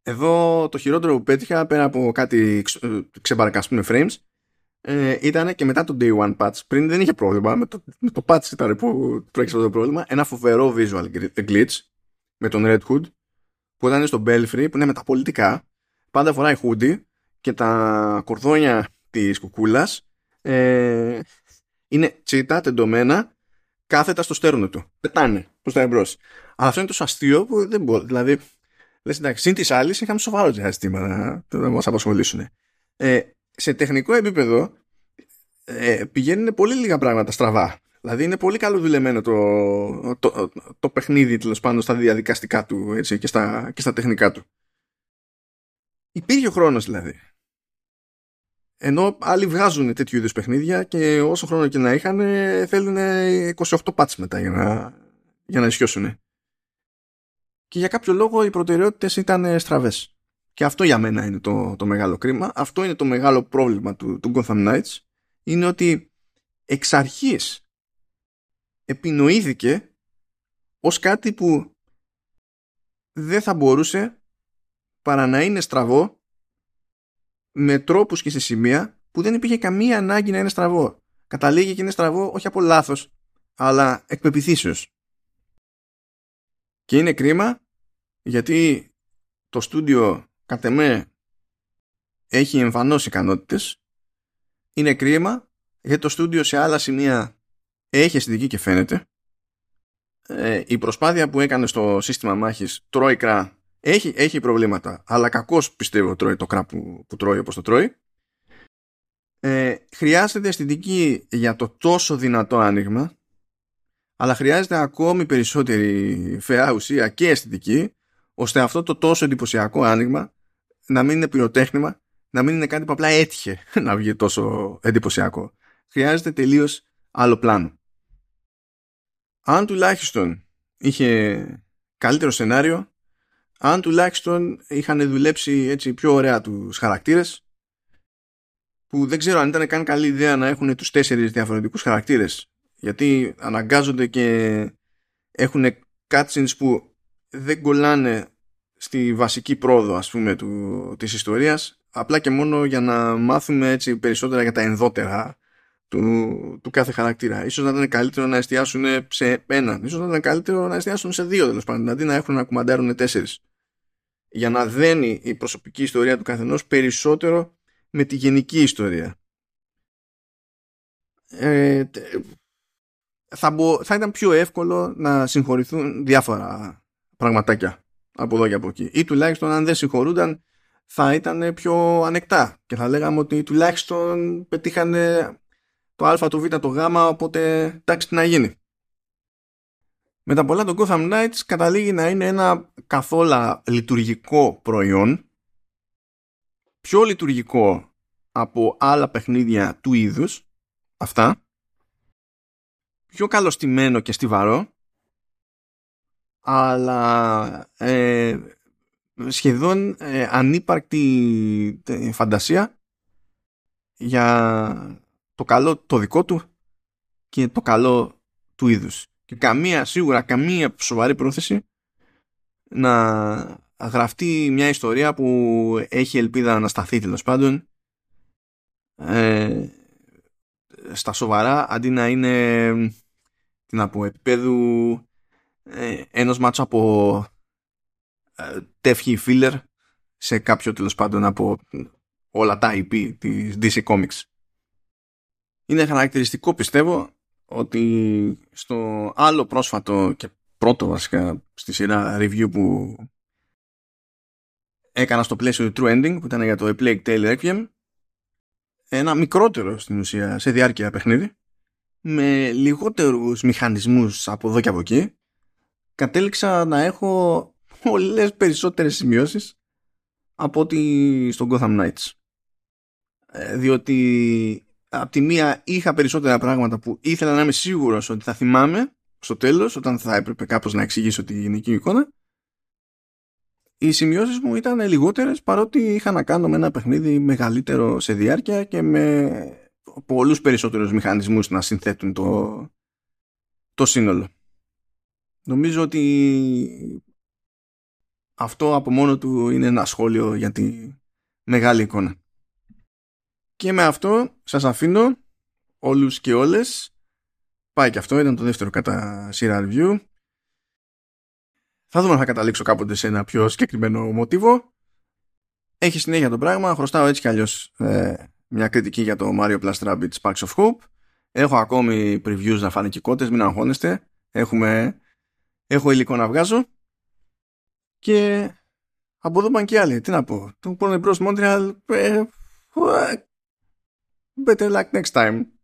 Εδώ το χειρότερο που πέτυχα πέρα από κάτι ε, ξεμπαρκασμού frames ε, ήταν και μετά το day one patch. Πριν δεν είχε πρόβλημα. Με το, με το patch ήταν που προέκυψε αυτό το πρόβλημα. Ένα φοβερό visual glitch με τον Red Hood που ήταν στο Belfry που είναι με τα πολιτικά. Πάντα φοράει hoodie και τα κορδόνια της κουκούλας ε, είναι τσίτα, τεντωμένα, κάθετα στο στέρνο του. Πετάνε προς τα εμπρός. Αλλά αυτό είναι τόσο αστείο που δεν μπορεί. Δηλαδή, Λες εντάξει, συν της άλλης είχαμε σοβαρό ζητήματα να μας απασχολήσουν. Ε, σε τεχνικό επίπεδο ε, πηγαίνουν πολύ λίγα πράγματα στραβά. Δηλαδή είναι πολύ καλό δουλεμένο το, το, το, παιχνίδι τέλος πάντων στα διαδικαστικά του έτσι, και, στα, και στα τεχνικά του. Υπήρχε χρόνος δηλαδή. Ενώ άλλοι βγάζουν τέτοιου είδους παιχνίδια και όσο χρόνο και να είχαν θέλουν 28 πάτς μετά για να, για να ισιώσουν και για κάποιο λόγο οι προτεραιότητες ήταν στραβές. Και αυτό για μένα είναι το, το μεγάλο κρίμα. Αυτό είναι το μεγάλο πρόβλημα του, του Gotham Knights. Είναι ότι εξ αρχής επινοήθηκε ως κάτι που δεν θα μπορούσε παρά να είναι στραβό με τρόπους και σε σημεία που δεν υπήρχε καμία ανάγκη να είναι στραβό. Καταλήγει και είναι στραβό όχι από λάθος, αλλά εκ και είναι κρίμα γιατί το στούντιο κατ' εμέ έχει εμφανώς ικανότητες. Είναι κρίμα γιατί το στούντιο σε άλλα σημεία έχει αισθητική και φαίνεται. Ε, η προσπάθεια που έκανε στο σύστημα μάχης τρώει κρά έχει, έχει προβλήματα αλλά κακώς πιστεύω τρώει το κρά που, που τρώει όπως το τρώει. Ε, χρειάζεται αισθητική για το τόσο δυνατό άνοιγμα αλλά χρειάζεται ακόμη περισσότερη φαιά ουσία και αισθητική ώστε αυτό το τόσο εντυπωσιακό άνοιγμα να μην είναι πυροτέχνημα, να μην είναι κάτι που απλά έτυχε (laughs) να βγει τόσο εντυπωσιακό. Χρειάζεται τελείως άλλο πλάνο. Αν τουλάχιστον είχε καλύτερο σενάριο, αν τουλάχιστον είχαν δουλέψει έτσι πιο ωραία τους χαρακτήρες, που δεν ξέρω αν ήταν καν καλή ιδέα να έχουν τους τέσσερις διαφορετικούς χαρακτήρες γιατί αναγκάζονται και έχουν cutscenes που δεν κολλάνε στη βασική πρόοδο ας πούμε του, της ιστορίας απλά και μόνο για να μάθουμε έτσι περισσότερα για τα ενδότερα του, του κάθε χαρακτήρα. Ίσως να ήταν καλύτερο να εστιάσουν σε έναν. Ίσως να ήταν καλύτερο να εστιάσουν σε δύο τέλος πάντων. Αντί να έχουν να κουμαντάρουν τέσσερις. Για να δένει η προσωπική ιστορία του καθενός περισσότερο με τη γενική ιστορία. Ε, θα, μπο, θα ήταν πιο εύκολο να συγχωρηθούν διάφορα πραγματάκια από εδώ και από εκεί. Ή τουλάχιστον αν δεν συγχωρούνταν θα ήταν πιο ανεκτά και θα λέγαμε ότι τουλάχιστον πετύχανε το α, το β, το γ, οπότε εντάξει τι να γίνει. Με τα πολλά το Gotham Knights καταλήγει να είναι ένα καθόλου λειτουργικό προϊόν πιο λειτουργικό από άλλα παιχνίδια του είδους αυτά πιο καλοστημένο και στιβαρό αλλά ε, σχεδόν ε, ανύπαρκτη ε, φαντασία για το καλό το δικό του και το καλό του είδους. Και καμία, σίγουρα καμία σοβαρή πρόθεση να γραφτεί μια ιστορία που έχει ελπίδα να σταθεί τέλος πάντων ε, στα σοβαρά αντί να είναι τι να πω, επίπεδου ε, ενός μάτσο από ε, τεύχη filler σε κάποιο τέλος πάντων από όλα τα IP της DC Comics. Είναι χαρακτηριστικό πιστεύω ότι στο άλλο πρόσφατο και πρώτο βασικά στη σειρά review που έκανα στο πλαίσιο του True Ending που ήταν για το A Plague Tale Requiem ένα μικρότερο στην ουσία σε διάρκεια παιχνίδι με λιγότερους μηχανισμούς από εδώ και από εκεί κατέληξα να έχω πολλές περισσότερες σημειώσεις από ότι στον Gotham Knights. Ε, διότι από τη μία είχα περισσότερα πράγματα που ήθελα να είμαι σίγουρος ότι θα θυμάμαι στο τέλος όταν θα έπρεπε κάπως να εξηγήσω τη γενική εικόνα οι σημειώσεις μου ήταν λιγότερες παρότι είχα να κάνω με ένα παιχνίδι μεγαλύτερο σε διάρκεια και με πολλούς περισσότερους μηχανισμούς να συνθέτουν το, το σύνολο. Νομίζω ότι αυτό από μόνο του είναι ένα σχόλιο για τη μεγάλη εικόνα. Και με αυτό σας αφήνω όλους και όλες. Πάει και αυτό, ήταν το δεύτερο κατά σειρά review. Θα δούμε αν θα καταλήξω κάποτε σε ένα πιο συγκεκριμένο μοτίβο. Έχει συνέχεια το πράγμα. Χρωστάω έτσι κι αλλιώς ε, μια κριτική για το Mario Plus Rabbids Sparks of Hope. Έχω ακόμη previews να φάνε και κότες, μην αγχώνεστε. Έχουμε, έχω υλικό να βγάζω. Και από εδώ πάνε και άλλοι. Τι να πω. Το πρώτο μπρος Montreal. Ε, better luck next time.